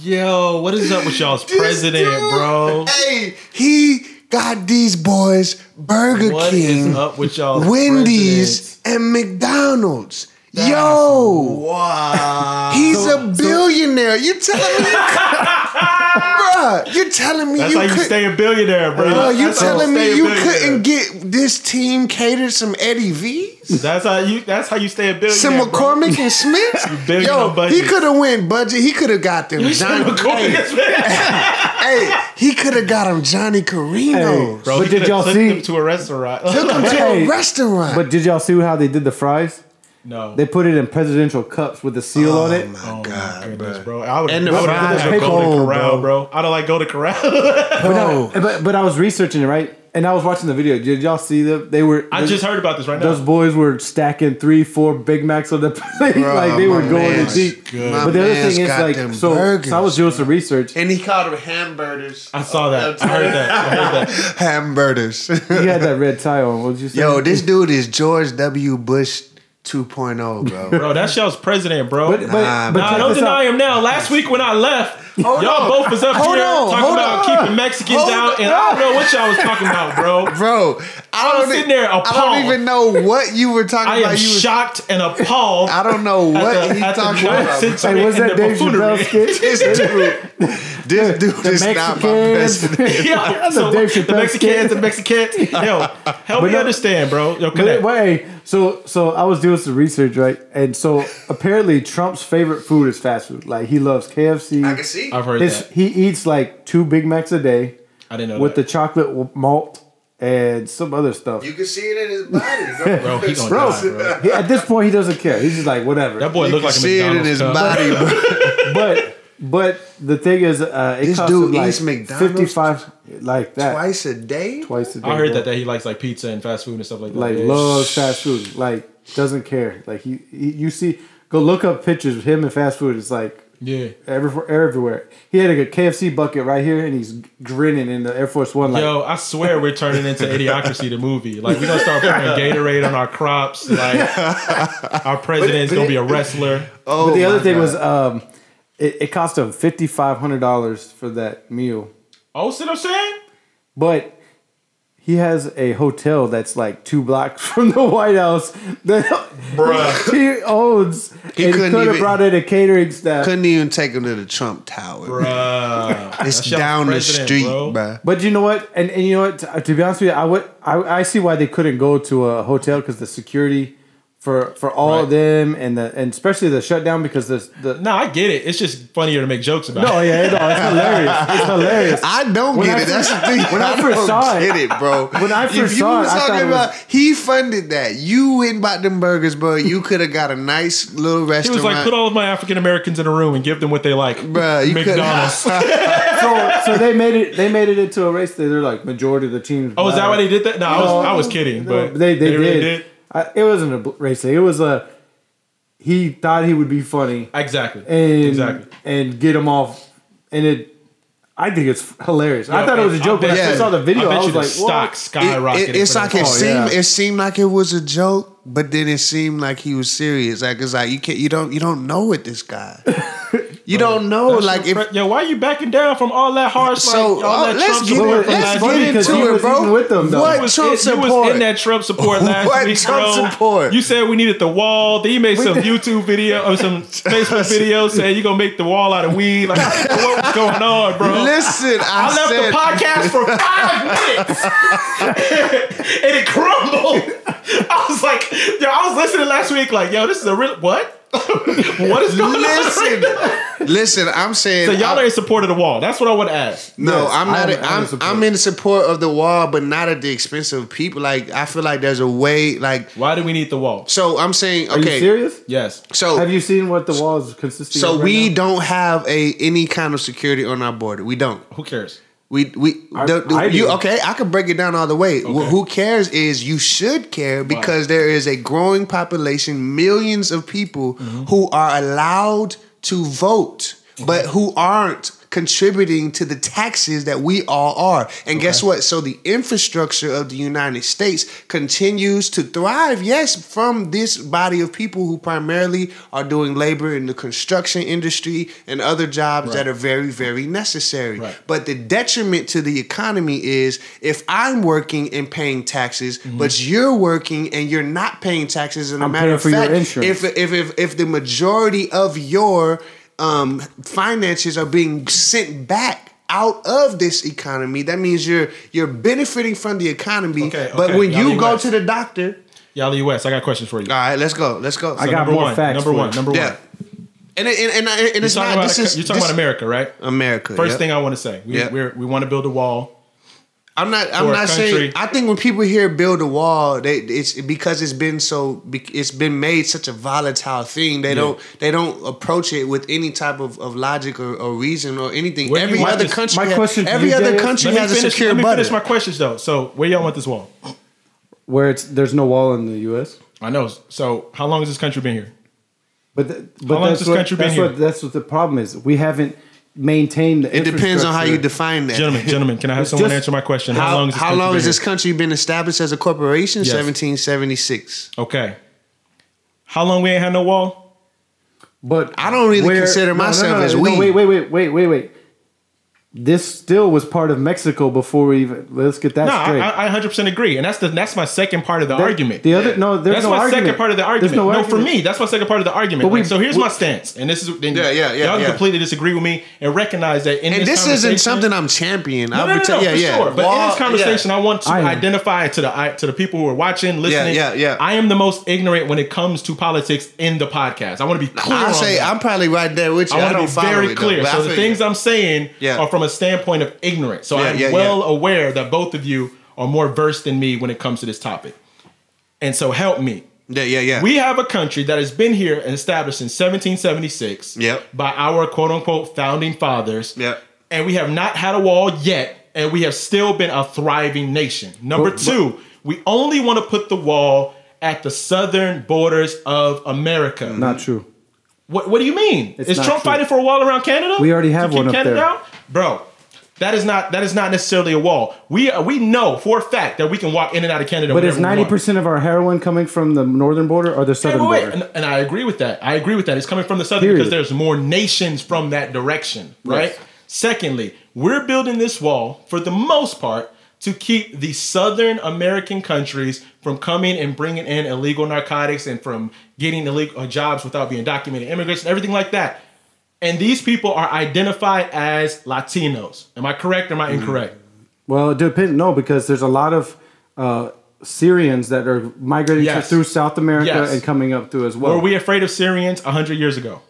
Yo, what is up with y'all's president, dude, bro? Hey, he got these boys Burger What is King, up with y'all's Wendy's, and McDonald's. Yo, Wow. he's a billionaire. You telling me, bruh? You're telling me That's you how you stay a billionaire, bro. Bro, you That's telling me you couldn't get this team catered some Eddie V's, That's how you. That's how you stay a billionaire. some bro. McCormick and Smith? Yo, he could have went budget. He could have got them Johnny. McCormick hey, is bad. hey, he could have got them Johnny Carino. Bro, But he did y'all see- them to a restaurant? Took him to Hey, a restaurant. But did y'all see how they did the fries? No. They put it in presidential cups with a seal oh on it. my Oh God, my goodness, bro. bro. I would And have the fries go are to cold, corral, bro. I'd have like go to corral. But, no, but but I was researching it right, and I was watching the video. Did y'all see them? They were. I just heard about this right now. Those boys were stacking three, four Big Macs on the plate, Bro, like they were my going man's to deep. good. My But the other thing is got like, them so, burgers. so I was doing some research. and he called them hamburgers. I saw that. I heard that. I heard that. hamburgers. He had that red tie on. What did you say? Yo, this dude is George W. Bush 2.0, bro. Bro, that's y'all's president, bro. But, but, Nah, but Nah, don't deny out. him now. Last week when I left, Hold y'all on. both was up Hold here on, talking about on. keeping Mexicans Hold out, and I don't know what y'all was talking about, bro. Bro, I, was don't sitting e- there I don't even know what you were talking I about. am You was- shocked and appalled. I don't know what at the, he's at the talking about. nonsense Hey, was that the Dave Chappelle buffoonery. skit? This dude, this dude The is not my Mexicans. president. Yeah, so Dave the Chappelle Mexicans, skit. the Mexicans. Yo, help me no- understand, bro. Yo, But, Kinect. but hey, so so I was doing some research, right? And so apparently Trump's favorite food is fast food. Like he loves KFC. I can see. I've heard His, that. he eats like two Big Macs a day I didn't know with the chocolate malt and some other stuff. You can see it in his body, bro. Bro, he gonna Bro, die, bro. He- at this point, he doesn't care. He's just like, whatever. That boy You look can like a see it in his cup. body, bro. but But the thing is, uh, it This cost dude him like eats McDonald's fifty-five, like that, Twice a day. twice a day. I heard bro. that that he likes like pizza and fast food and stuff like that. like Yeah. loves fast food. Like doesn't care. Like he, he you see, go look up pictures of him and fast food. It's like Yeah. everywhere. everywhere. He had a KFC bucket right here, and he's grinning in the Air Force One. Like, Yo, I swear we're turning into Idiocracy the movie. Like we're gonna start putting Gatorade on our crops. Like our president's gonna be a wrestler. Oh, but the other thing God. was, um, it, it cost him fifty five hundred dollars for that meal, Oh, see what I'm saying? but. He has a hotel that's like two blocks from the White House that Bruh. he owns. He and couldn't could have even- brought in a catering staff. couldn't even take him to the Trump Tower. Bruh. It's That's y'all down the president, street, bro. bruh. But you know what? And, and you know what? To, to be honest with you, I would I, I see why they couldn't go to a hotel because the security for for all of them and the and especially the shutdown because the the No, I get it. It's just funnier to make jokes about. no it. yeah no, it's hilarious it's hilarious. I don't When get I it. That's the thing. when I first don't saw it- get it, bro. when I first if you saw was it, I thought talking it was- about he funded that. You went and bought them burgers, bro. You could have got a nice little restaurant He was like, put all of my African Americans in a room and give them what they like. Bruh, you could- McDonald's. so so they made it they made it into a race. They're like majority of the teams. oh, is that why they did that? No, I was I was kidding, No, but they they, really did. I, it wasn't a race thing. It was a he thought he would be funny Exactly. and exactly. and get him off, and it. I think it's hilarious. I thought it was a joke, I but bet I you- saw the video. I I, bet you was the like, stock "What?" It- it- it's like it. Oh, seemed. yeah. It seemed like it was a joke, but then it seemed like he was serious. Like it's like you can't. You don't. You don't know it. This guy. You don't know. Like if pre- yo, why are you backing down from all that harsh? so. like, all that uh, let's Trump get it. Let's get week? because he into it, was bro. with them, though. What You was, Trump you support? was in that Trump support last What week, Trump bro. support? You said we needed the wall. Then you made some YouTube video or some Facebook video saying you're gonna make the wall out of weed. Like, I didn't know what was going on, bro? Listen, I, I left said, the podcast for five minutes and it crumbled. I was like, yo, I was listening last week, like, yo, this is a real what? what is going on? Listen, listen. I'm saying. So y'all I- are in support of the wall. That's what I would ask. No, Yes, I'm not. I'm- I'm, I'm in I'm, support. in support of the wall, but not at the expense of people. Like I feel like there's a way. Like Why do we need the wall? so, I'm saying. Are Okay, you serious? Yes. so Have you seen what the wall is consisting so of? right we now? don't have a any kind of security on our border. We don't. Who cares? We we I- the, the- I you do. okay? I can break it down all the way. Okay. Who cares is you should care because there is a growing population, millions of people Mm-hmm. who are allowed to vote, but who aren't contributing to the taxes that we all are. And guess what? So the infrastructure of the United States continues to thrive. Yes, from this body of people who primarily are doing labor in the construction industry and other jobs that are very, very necessary. Right. But the detriment to the economy is if I'm working and paying taxes, Mm-hmm. but you're working and you're not paying taxes. And a matter of for your fact, insurance. if if if if the majority of your um, finances are being sent back out of this economy, that means you're you're benefiting from the economy. Okay, but okay, when Yali you go West. to the doctor, Y'all Yali West, I got questions for you. all right, let's go, let's go. I got number more one, facts Number for one. Number yeah. one. And, and, and, and it's not. This a- is you're talking this- about America, right? America. First yeah. thing I want to say, we Yeah. we're, we want to build a wall. I'm not. I'm not saying. I think when people hear build a wall, they it's because it's been so. It's been made such a volatile thing. They don't. They don't approach it with any type of, of logic or, or reason or anything. Where every other country. my question every other is- country has finish, a secure let me button. finish my questions though. So where y'all want this wall? where it's there's no wall in the U.S. I know. So how long has this country been here? But th- but How long has that's this what, country been that's here? what that's what the problem is. We haven't maintained the. it depends on how you define that. Gentlemen, gentlemen, can I have It's someone just- answer my question? How, How, long has this how country long been has this country been established as a corporation? Yes. 1776. Okay. How long we ain't had no wall? But I don't really consider myself as we. wait, wait, wait, wait, wait, wait. This still was part of Mexico before we even. Let's get that No, straight. I, I 100% agree, and that's the that's my second part of the The- argument. The other no, there's that's no my argument. second part of the There's argument. No, for argument. me, that's my second part of the argument. But we- Like, so here's we- my stance, and this is then Yeah, yeah, yeah, Y'all yeah. completely disagree with me and recognize that in And this, this isn't something I'm championing. No, I'll no, no, no, tell- yeah, for yeah. sure. But in this conversation, I want to I identify to the I- to the people who are watching, listening. yeah, yeah. yeah. I am the most ignorant when it comes to politics in the podcast. I want to be clear. I say that. I'm probably right there with you. I I, want to be very clear. So the things. I'm saying are from a standpoint of ignorance. So Yeah, I'm yeah, well yeah. aware that both of you are more versed than me when it comes to this topic. And so help me. Yeah, yeah, yeah. We have a country that has been here and established in 1776 Yep. by our quote unquote founding fathers. Yep. And we have not had a wall yet, and we have still been a thriving nation. Number But- two, we only want to put the wall at the southern borders of America. Not true. What, what do you mean? It's is Trump true. fighting for a wall around Canada? We already have To one up Canada there. out? Bro, that is not that is not necessarily a wall. We uh, we know for a fact that we can walk in and out of Canada. But is ninety percent of our heroin coming from the northern border or the southern wait, wait. border? And, and I agree with that. I agree with that. It's coming from the southern Period. because there's more nations from that direction, right? Yes. Secondly, we're building this wall for the most part to keep the southern American countries from coming and bringing in illegal narcotics and from getting illegal uh, jobs without being documented immigrants and everything like that. And these people are identified as Latinos. Am I correct or am I Mm-hmm. incorrect? Well, it depends. No, because there's a lot of uh, Syrians that are migrating Yes. through South America Yes. and coming up through as well. Were we afraid of Syrians 100 years ago?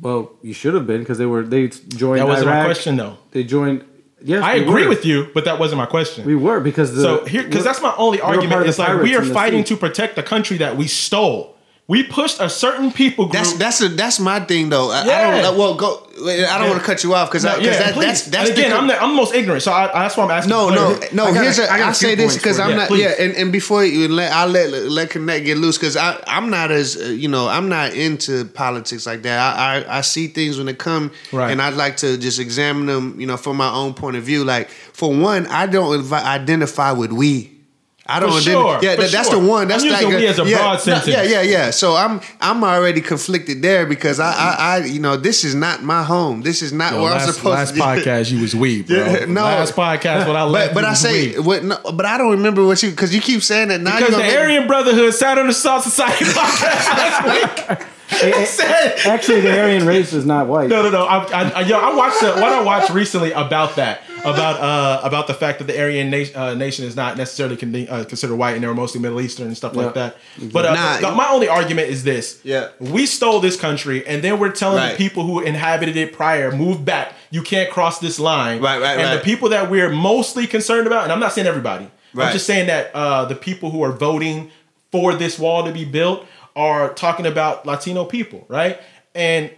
well, you should have been because they were they joined. That wasn't my question, though. They joined. Yes, I we agree were. with you, but that wasn't my question. We were because the so here, because that's my only they were part argument. the like we are fighting to protect the country that we stole. We pushed a certain people group. That's that's a, that's my thing though. I, I Yeah. don't well go. I don't want to cut you off because No, yeah, that, that's that's And again, the, I'm the, I'm the most ignorant, so I, that's why I'm asking. No, no, no. I here's a-. I I say this because I'm you. not. Yeah, Yeah, and, and before you let, I'll let let Kinect get loose because I I'm not as uh, you know I'm not into politics like that. I I, I see things when they come, Right. and I'd like to just examine them, you know, from my own point of view. Like for one, I don't identify with we. I don't. For sure, yeah, that, that's sure. the one. That's I'm using like as a yeah, broad sentence. Yeah, yeah, yeah. So I'm I'm already conflicted there because I I, I you know this is not my home. This is not Yo, where I'm last, supposed last to be. podcast, you was weed, bro. Yeah, no. last podcast, what I But left. but you I say what? No, but I don't remember what you because you keep saying that now. because the Aryan Brotherhood sat on the Salt Society podcast last week. said Actually, the Aryan race is not white. No, no, no. I, I, I, yo, I watched the, what I watched recently about that, about uh, about the fact that the Aryan nation, uh, nation is not necessarily con- uh, considered white, and they were mostly Middle Eastern and stuff like that. But uh, Nah, the- my only argument is this: Yeah. we stole this country, and then we're telling Right. the people who inhabited it prior, move back. You can't cross this line. Right, right, And right. the people that we're mostly concerned about, and I'm not saying everybody. Right. I'm just saying that uh, the people who are voting for this wall to be built are talking about Latino people, right? And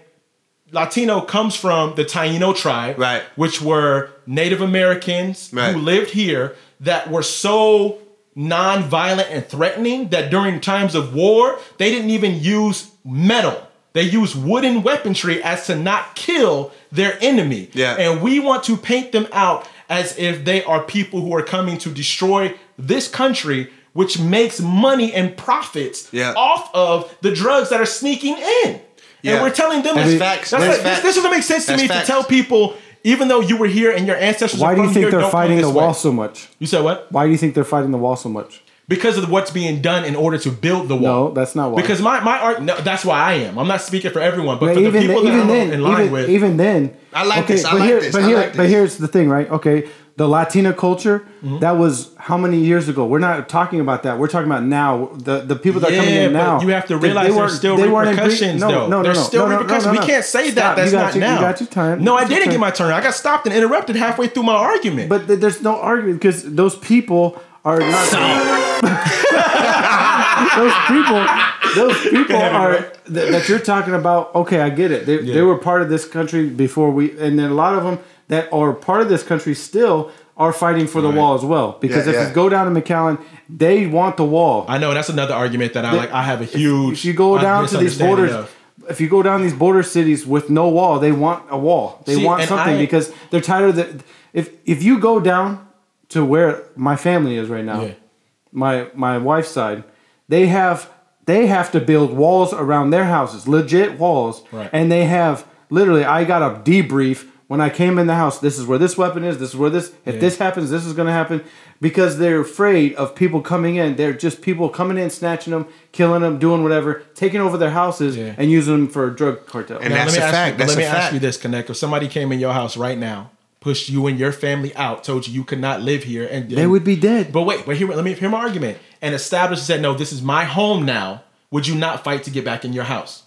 Latino comes from the Taino tribe, Right. which were Native Americans Right. who lived here that were so non-violent and threatening that during times of war, they didn't even use metal. They used wooden weaponry as to not kill their enemy. Yeah. And we want to paint them out as if they are people who are coming to destroy this country, which makes money and profits Yeah. off of the drugs that are sneaking in. Yeah. And we're telling them That's this- facts. That's That's like, this, facts. this doesn't make sense to That's me facts. to tell people, even though you were here and your ancestors. Why are do you think here, they're fighting this the way. wall so much? You said what? Why do you think they're fighting the wall so much? Because of what's being done in order to build the wall. No, that's not why. Because my my art. No, that's why I am. I'm not speaking for everyone, but But for the people then, that even I'm then, in line even, with. even then, I like this, I but like here, this, But I here, like but this. here's the thing, right? Okay, the Latina culture Mm-hmm. that was how many years ago? We're not talking about that. We're talking about now. The the people that are coming in now. you have to realize they there's still they weren't in repercussions, no, though. No, no, there's no, still no, no, repercussions. no, no. We can't say Stop. that. That's you got not your, now. You got your time. No, I didn't get my turn. I got stopped and interrupted halfway through my argument. But th- there's no argument because those people are not. those people, those people are bro. that, that you're talking about. Okay, I get it. They, they were part of this country before we, and then a lot of them that are part of this country still are fighting for the wall as well. Because Yeah, if yeah. you go down to McAllen, they want the wall. I know that's another argument that I like. I have a huge. If you go down to these borders, of. if you go down these border cities with no wall, they want a wall. They See, want something I- because they're tired of the. If if you go down to where my family is right now, Yeah. my my wife's side, they have they have to build walls around their houses, legit walls, Right. and they have literally. I got a debrief when I came in the house. This is where this weapon is. This is where this. If Yeah. this happens, this is going to happen. Because they're afraid of people coming in. They're just people coming in, snatching them, killing them, doing whatever, taking over their houses Yeah. and using them for a drug cartel. And Now, that's let me a ask fact. You, That's let me a ask fact. you this, Kinect. If somebody came in your house right now, pushed you and your family out, told you you could not live here, and they would be dead. But wait, but here, let me hear my argument. And established and said, no, this is my home now. Would you not fight to get back in your house,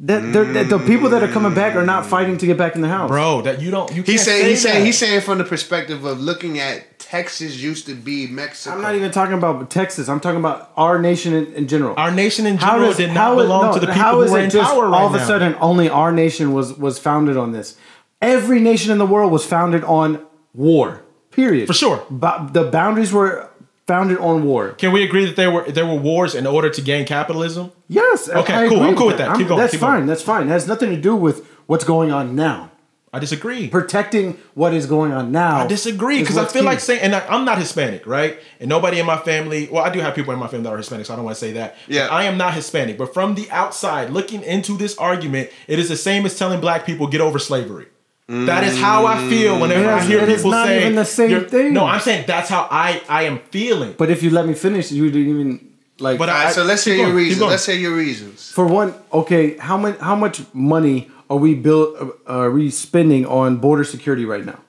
That, they're- that the people that are coming back are not fighting to get back in the house. bro? That you don't. You He can't said say he said that. he's saying from the perspective of looking at Texas used to be Mexico. I'm not even talking about Texas. I'm talking about our nation in, in general. Our nation in How general does- did how not is- belong no, to the people how who is are in just power right all of now. a sudden only our nation was was founded on this? Every nation in the world was founded on war. Period. For sure. But the boundaries were founded on war. Can we agree that there were there were wars in order to gain capitalism? Yes. Okay, I cool. agree I'm cool with that. I'm- Keep going, That's keep fine. going. That's fine. It has nothing to do with what's going on now. I disagree. Protecting what is going on now. I disagree because I feel key. like saying, and I, I'm not Hispanic, right? And nobody in my family, well, I do have people in my family that are Hispanic, so I don't want to say that. Yeah. I am not Hispanic, but from the outside, looking into this argument, it is the same as telling black people get over slavery. That is how I feel whenever It I hear people not say even the same you're- thing. No, I'm saying that's how I I am feeling. But if you let me finish, you didn't even like. But All I- right, so let's keep hear your going, keep reasons. going. Let's hear your reasons. For one, okay, how much how much money are we build uh, are we spending on border security right now?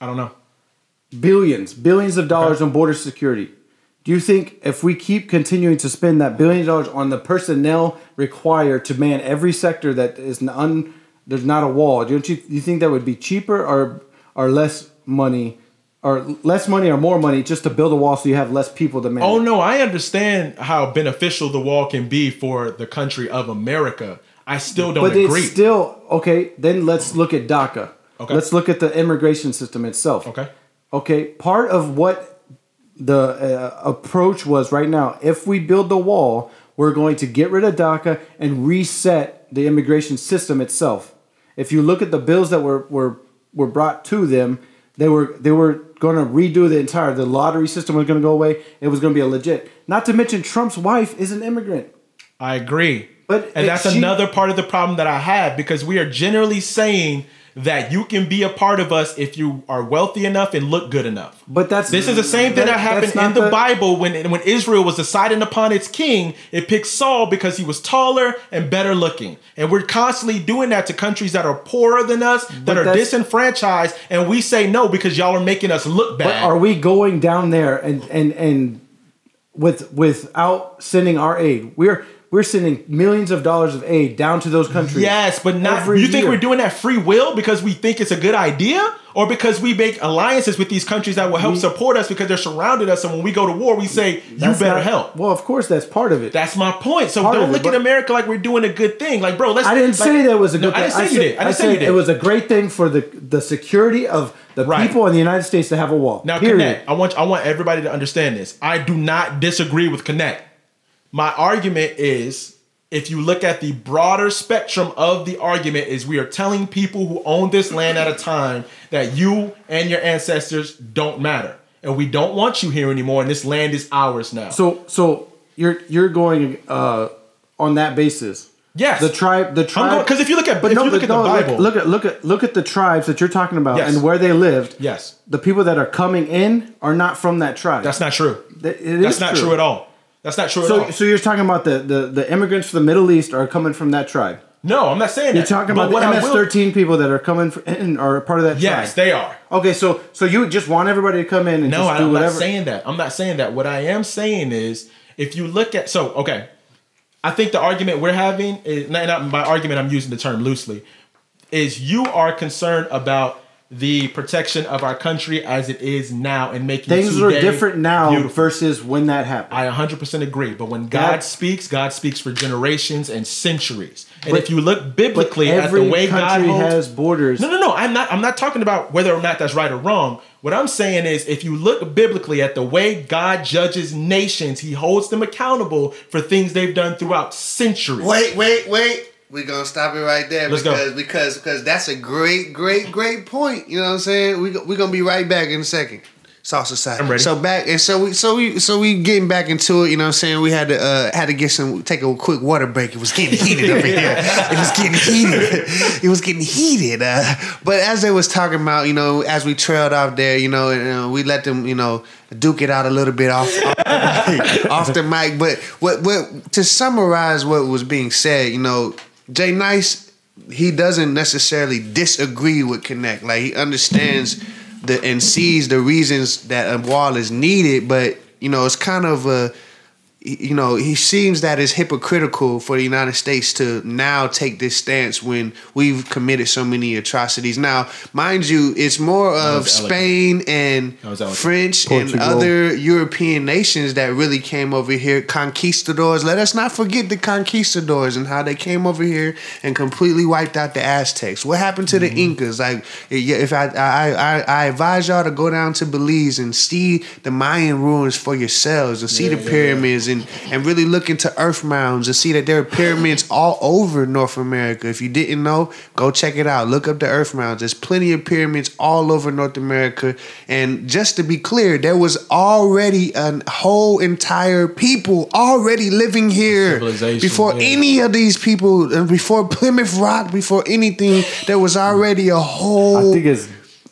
I don't know. Billions, billions of dollars on border security. Do you think if we keep continuing to spend that billion dollars on the personnel required to man every sector that is an un there's not a wall, don't you you think that would be cheaper or or less money or less money or more money just to build a wall so you have less people to man? Oh no, I understand how beneficial the wall can be for the country of America. I still don't but agree. it's still okay. Then let's look at DACA. Okay. Let's look at the immigration system itself. okay. Okay. Part of what the uh, approach was right now, if we build the wall, we're going to get rid of DACA and reset the immigration system itself. If you look at the bills that were were were brought to them, they were they were going to redo the entire the lottery system was going to go away. It was going to be a legit. Not to mention Trump's wife is an immigrant. I agree. But and that's she- another part of the problem that I have because we are generally saying that you can be a part of us if you are wealthy enough and look good enough. But that's This is the same thing that, that- happened in the, the- Bible when when Israel was deciding upon its king. It picked Saul because he was taller and better looking, and we're constantly doing that to countries that are poorer than us, that are disenfranchised, and we say no because y'all are making us look bad. But are we going down there and and and with without sending our aid? We're we're sending millions of dollars of aid down to those countries. Yes, but not. You think year. we're doing that free will because we think it's a good idea, or because we make alliances with these countries that will help We- support us because they're surrounded us, and when we go to war, we say you better not- help. Well, of course, that's part of it. That's my point. So Part don't of it, look at America like we're doing a good thing. Like, bro, let's. I didn't like- say that was a No, good I didn't say you said, did. I didn't say you did. it was a great thing for the the security of the Right. people in the United States to have a wall. Now, period. Kinect. I want I want everybody to understand this. I do not disagree with Kinect. My argument is if you look at the broader spectrum of the argument is we are telling people who own this land at a time that you and your ancestors don't matter and we don't want you here anymore and this land is ours now. So so you're you're going uh, on that basis. Yes. The tribe, the tribe. because if you look at but if you look but at the look- Bible, look, at look at look at the tribes that you're talking about Yes. and where they lived. yes, The people that are coming in are not from that tribe. that's not true. It That's is not true. at all. That's not true So, so you're talking about the, the, the immigrants from the Middle East are coming from that tribe. no, I'm not saying that. You're that. talking But about the what I will- MS-13 people that are coming from, and are part of that tribe. Yes, tribe. they are. Okay, so so you just want everybody to come in and No, just do I'm not saying that. I'm not saying that. What I am saying is, if you look at so okay, I think the argument we're having is not, not by argument. I'm using the term loosely. Is you are concerned about the protection of our country as it is now and making Things are different now beautiful. versus when that happened. I 100% agree. But when God That- speaks, God speaks for generations and centuries. And But- if you look biblically at every the way God country holds, has borders. no, no, no. I'm not. I'm not talking about whether or not that's right or wrong. What I'm saying is, if you look biblically at the way God judges nations, He holds them accountable for things they've done throughout centuries. Wait, wait, wait. We're gonna stop it right there Let's go. because because because that's a great, great, great point. You know what I'm saying? We we're gonna be right back in a second. Salt Society. I'm ready. So back and so we so we so we getting back into it. You know what I'm saying? We had to uh had to get some take a quick water break. It was getting heated up in here. It was getting heated. It was getting heated. Uh, but as they was talking about, you know, as we trailed off there, you know, and, uh, we let them, you know, duke it out a little bit off off the mic. Off the mic. But what what to summarize what was being said, you know, J-Nice he doesn't necessarily disagree with Kinect. Like he understands the and sees the reasons that a wall is needed, but you know, it's kind of a you know, he seems that it's hypocritical for the United States to now take this stance when we've committed so many atrocities. Now, mind you, it's more of. Spain and That was elegant. French and other European nations that really came over here, conquistadors. Let us not forget the conquistadors and how they came over here and completely wiped out the Aztecs. What happened to Mm-hmm. the Incas? Like, if I, I I I advise y'all to go down to Belize and see the Mayan ruins for yourselves, and see the pyramids, and and really look into earth mounds and see that there are pyramids all over North America. If you didn't know, go check it out. Look up the earth mounds. There's plenty of pyramids all over North America. And just to be clear, there was already a whole entire people already living here before yeah. any of these people, before Plymouth Rock, before anything. There was already a whole think it's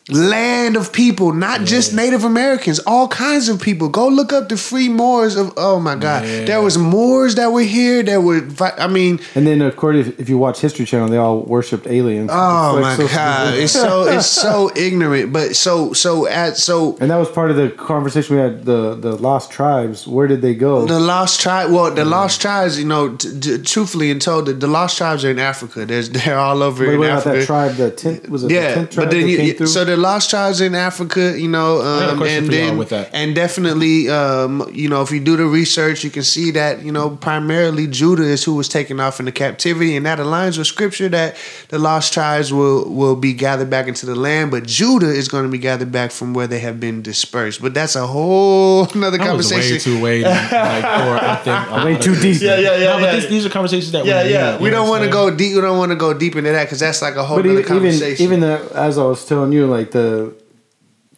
land of people, not just Native Americans, all kinds of people. Go look up the free Moors of. Oh my God, Yeah. there was Moors that were here. That were. I mean, and then of course if, if you watch History Channel, they all worshipped aliens. oh It's my so- God, it's so it's so ignorant. But so so as so And that was part of the conversation we had. The the lost tribes. Where did they go? The lost tribe. Well, the lost tribes. You know, t- t- truthfully and told, the, the lost tribes are in Africa. There's they're all over But in what about Africa. that tribe? The tenth was it? the Yeah, tenth tribe but then you, so the lost tribes in Africa, you know, um, and then with that. and definitely, um, you know, if you do the research, you can see that you know primarily Judah is who was taken off into captivity, and that aligns with scripture that the lost tribes will will be gathered back into the land, but Judah is going to be gathered back from where they have been dispersed. But that's a whole another That was conversation. way too way like for I think way too deep. Yeah, yeah, yeah, No, but yeah. these, these are conversations that yeah, we yeah. need, We don't want to go deep. We don't want to go deep into that because that's like a whole but other even even conversation. even the, as I was telling you, like the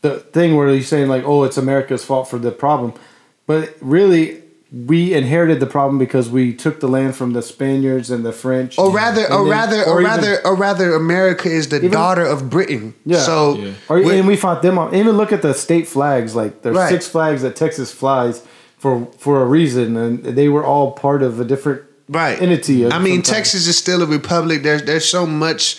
the thing where you're saying like, oh, it's America's fault for the problem, but really. We inherited the problem because we took the land from the Spaniards and the French. Or rather, or then- rather, or, rather, or rather, America is the Even- daughter of Britain. Yeah. So, Yeah. Or, we- and we fought them off. Even look at the state flags. Like there's Right. six flags that Texas flies for for a reason, and they were all part of a different right entity. of I mean. Texas is still a republic. There's there's so much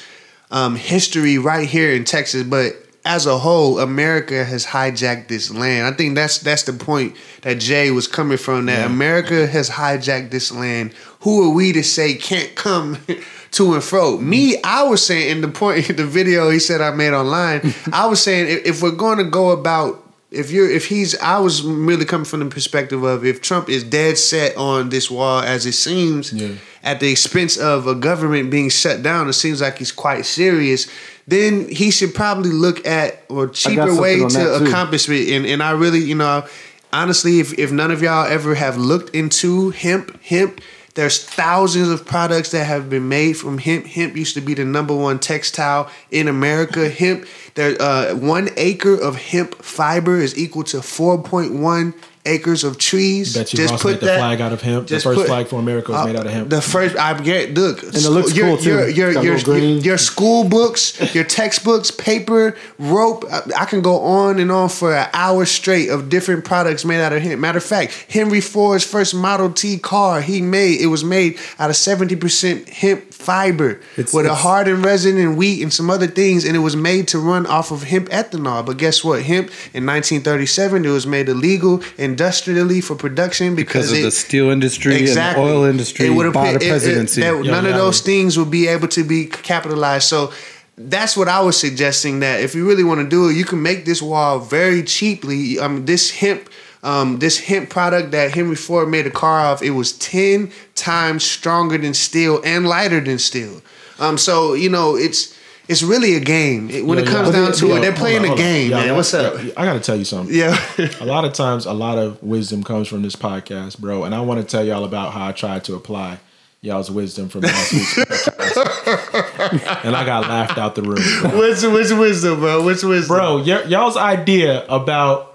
um, history right here in Texas, but as a whole, America has hijacked this land. I think that's that's the point that Jay was coming from. That America has hijacked this land. Who are we to say can't come? To and fro. Me, I was saying in the point in the video he said I made online. I was saying if, if we're going to go about if you're if he's I was really coming from the perspective of if Trump is dead set on this wall as it seems Yeah. at the expense of a government being shut down, it seems like he's quite serious. Then he should probably look at a cheaper way to accomplish it. And and I really, you know, honestly, if if none of y'all ever have looked into hemp, hemp. There's thousands of products that have been made from hemp. Hemp used to be the number one textile in America. Hemp, there, uh, one acre of hemp fiber is equal to 4.1 acres of trees. Betsy Ross made the flag out of hemp. The first flag for America was made out of hemp. The first, I get look, and it looks your, cool, too. Your your your, green. your school books, your textbooks, paper, rope. I, I can go on and on for an hour straight of different products made out of hemp. Matter of fact, Henry Ford's first Model T car he made it was made out of seventy percent hemp fiber It's- with a hardened resin and wheat and some other things, and it was made to run off of hemp ethanol. But guess what? Hemp in 1937 it was made illegal industrially for production because, because of it, the steel industry and the oil industry would've bought a presidency. that- none of those things would be able to be capitalized. So that's what I was suggesting. That if you really want to do it, you can make this wall very cheaply. I mean, this hemp. Um, this hemp product that Henry Ford made a car of, it was ten times stronger than steel and lighter than steel. Um, so you know, it's it's really a game. It- when Yo, it comes hold down on, to it, they're playing hold a game, man. What's up? I gotta tell you something. Yeah. a lot of times, a lot of wisdom comes from this podcast, bro. And I want to tell y'all about how I tried to apply y'all's wisdom from last week's podcast. and I got laughed out the room, bro. What's what's wisdom, bro? What's wisdom, bro y- y'all's idea about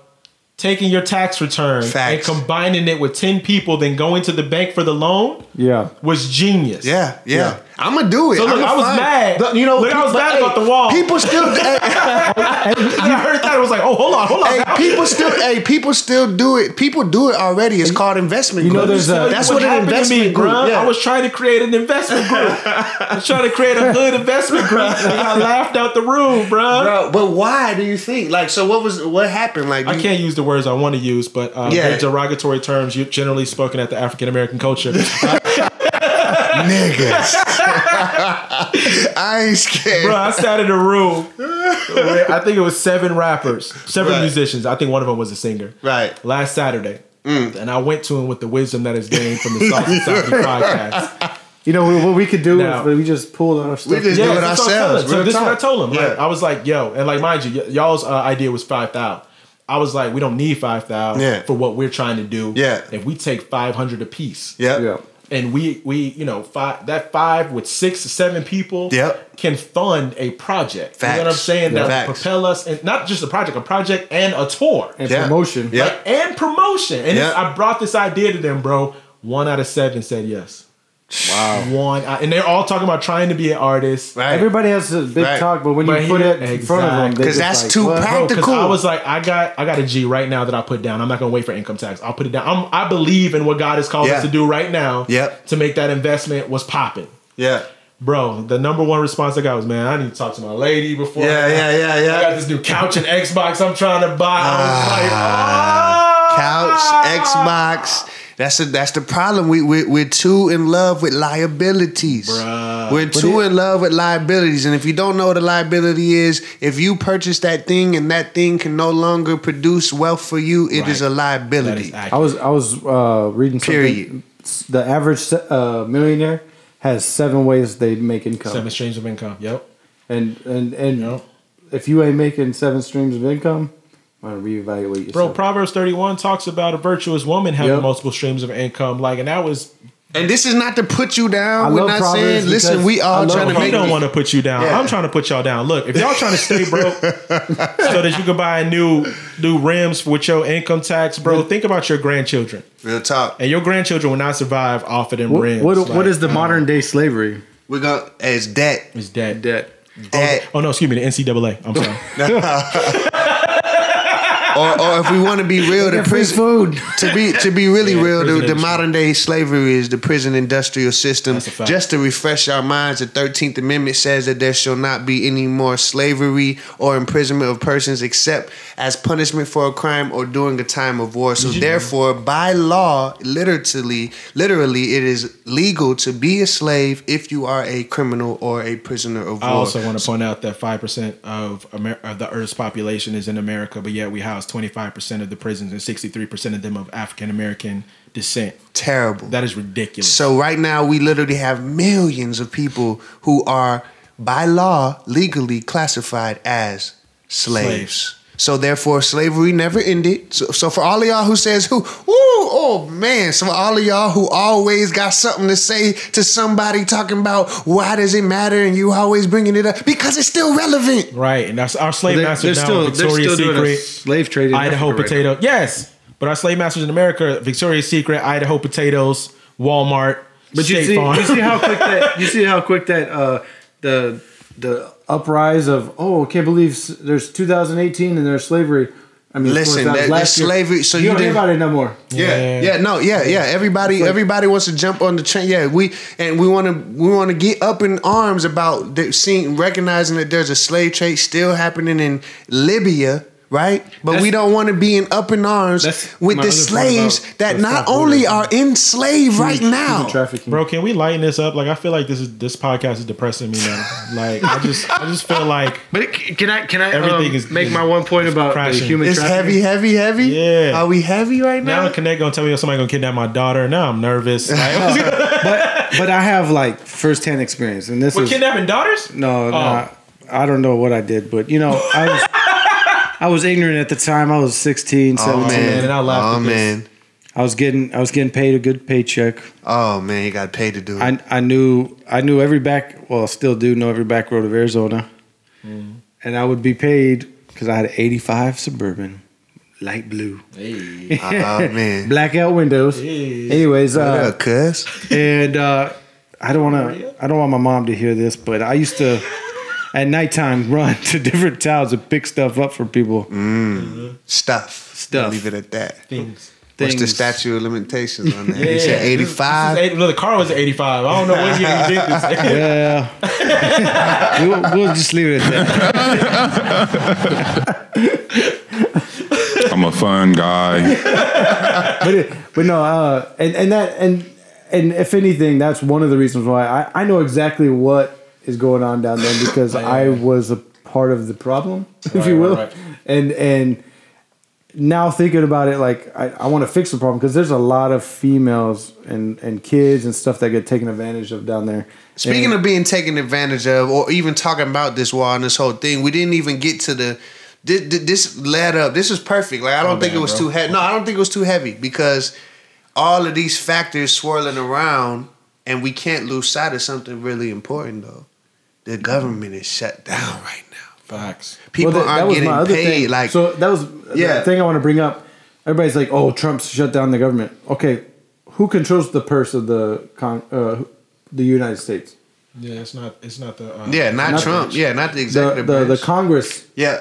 taking your tax return Facts. and combining it with 10 people then going to the bank for the loan yeah. was genius Yeah, yeah. I'm gonna do it. So look, I was mad. The- You know, Look, I was but, mad hey, about the wall. People still, hey, I heard that. It was like, oh, hold on, hold on. hey, now. people still, hey, people still do it. People do it already. It's called investment. You know, there's a- that's what, an happened to investment me, group. Yeah. I was trying to create an investment group. I was trying to create a hood investment group. And I laughed out the room, bruh. Bro, but why do you think? Like, so what was what happened? Like, I you- can't use the words I want to use, but uh, Yeah. derogatory terms you- generally spoken at the African American culture. niggas. I ain't scared. Bro, I sat in a room. I think it was seven rappers, seven Right. musicians. I think one of them was a singer. Right. Last Saturday. Mm. And I went to him with the wisdom that is gained from the Salt Society podcast. You know what we could do Now- if we just pulled our stuff. We just Yeah, do it what I'm ourselves. So real this is what I told him. Like, Yeah. I was like, yo, and like mind you, y- y'all's uh, idea was five thousand. I was like, we don't need five thousand Yeah. for what we're trying to do. Yeah. If we take five hundred a piece. Yep. yeah. And we we you know five that five with six or seven people Yep. can fund a project. You know what I'm saying? Yeah. that'll propel us and not just a project, a project and a tour. And Yeah. promotion. Yeah. Like, and promotion. And it's- Yeah. I brought this idea to them, bro. One out of seven said yes. Wow. One and they're all talking about trying to be an artist. Right. Everybody has a big Right. talk, but when you put he- it in front of them, because that's too what? practical. Bro, 'cause Cool. I was like, I got, I got a G right now that I put down. I'm not gonna wait for income tax. I'll put it down. I'm, I believe in what God has called Yeah. us to do right now. Yep. To make that investment was popping. Yeah. Bro, the number one response I got was, "Man, I need to talk to my lady before." Yeah, I, yeah, yeah, I got this new couch and Xbox I'm trying to buy. I was like, Ah. "Ah." Couch, Xbox. That's a, that's the problem. We we we're too in love with liabilities. Bruh. We're too in love with liabilities, and if you don't know what a liability is, if you purchase that thing and that thing can no longer produce wealth for you, it is Right. a liability. is I was I was uh, reading something. Period. The average uh, millionaire has seven ways they make income, Seven streams of income. Yep. and and and Yep. if you ain't making seven streams of income, I'm gonna reevaluate yourself. Bro, Proverbs 31 talks about a virtuous woman having Yep. multiple streams of income. Like, and that was And this is not to put you down. I We're not Proverbs saying, listen, we all love trying to we don't it. want to put you down. Yeah. I'm trying to put y'all down. Look, if y'all trying to stay broke so that you can buy new new rims with your income tax, bro, think about your grandchildren. Real talk. And your grandchildren will not survive off of them what, rims. what, Like, what is the uh, modern day slavery? We're going to, it's debt. It's dead. Debt. Debt. Oh, oh no, excuse me, the NCAA. I'm sorry. or, or if we want to be real, the prison food. to be to be really Yeah, real, the, the modern day slavery is the prison industrial system. That's a fact. Just to refresh our minds, the Thirteenth Amendment says that there shall not be any more slavery or imprisonment of persons except as punishment for a crime or during a time of war. So therefore, by law, literally, literally, it is legal to be a slave if you are a criminal or a prisoner of war. I also want to point out that five percent of, Amer- of the Earth's population is in America, but yet we house twenty five percent of the prisons and sixty three percent of them of African American descent. terrible. That is ridiculous. So right now we literally have millions of people who are by law legally classified as slaves. Slaves. So therefore slavery never ended. So, so for all of y'all who says who, ooh, oh man, so for all of y'all who always got something to say to somebody talking about why does it matter and you always bringing it up because it's still relevant. right, and that's our slave They- masters they're now. still- they're Victoria's still doing a Secret, slave trade in Idaho Africa right potato. yes, but our slave masters in America, Victoria's Secret, Idaho potatoes, Walmart. But you see, Farm. you see how quick that you see how quick that uh, the the uprise of oh I can't believe there's 2018 and there's slavery. I mean, Listen, that was that- year. slavery- so you, you don't hear about it no more. Yeah, Yeah. yeah, no, yeah, yeah. Everybody, like- everybody wants to jump on the train. Yeah, we and we want to, we want to get up in arms about the, seeing, recognizing that there's a slave trade still happening in Libya, right? But we don't want to be in up in arms with the slaves that not only are enslaved right Human now. trafficking. Bro, can we lighten this up? Like, I feel like this is this podcast is depressing me now. Like, I just, I just feel like But can I can I Everything um, is- make is- my one point is about the crashing. human It's trafficking? heavy, heavy, heavy. Yeah. Are we heavy right now now? Kinect gonna tell me somebody gonna kidnap my daughter. Now I'm nervous. But but I have like firsthand experience, and this We're is kidnapping daughters? no, no, Oh. I don't know what I did, but you know, I was I was ignorant at the time. I was 16, Oh 17. man, and I laughed oh at this. man, I was getting I was getting paid a good paycheck. oh man, you got paid to do it. I I knew I knew every back well I still do know every back road of Arizona, Mm. and I would be paid because I had an '85 Suburban, light blue, Hey. oh man, blackout windows. Hey. Anyways, what uh, up, cuz? and uh, I don't want to. I don't want my mom to hear this, but I used to at nighttime run to different towns and pick stuff up for people. Stuff. Stuff. Leave it at that. Things. What's the statute of limitations on that? Yeah, you said this- this is eight- No, the car was 85. I don't know when you did this. Yeah, we'll, we'll just leave it at that. I'm a fun guy. but it, but no, uh, and and that and and if anything, that's one of the reasons why I I know exactly what is going on down there because I was a part of the problem, if Right, you will, right. and and now thinking about it, like I, I want to fix the problem because there's a lot of females and and kids and stuff that get taken advantage of down there. Speaking And- of being taken advantage of, or even talking about this wall and this whole thing, we didn't even get to the. This, this led up. This was perfect. Like I don't Oh, think man, it was bro. too heavy. No, I don't think it was too heavy because all of these factors swirling around, and we can't lose sight of something really important though. The government is shut down right now. Facts. People Well, that- that aren't was getting my other paid. thing. Like so that was Yeah. the thing I want to bring up. Everybody's like, "Oh, Trump's shut down the government." Okay, who controls the purse of the con- uh, the United States? Yeah, it's not. It's not the. Uh, yeah, not, Not- Trump. Yeah, not the The executive the, the branch. Congress yeah,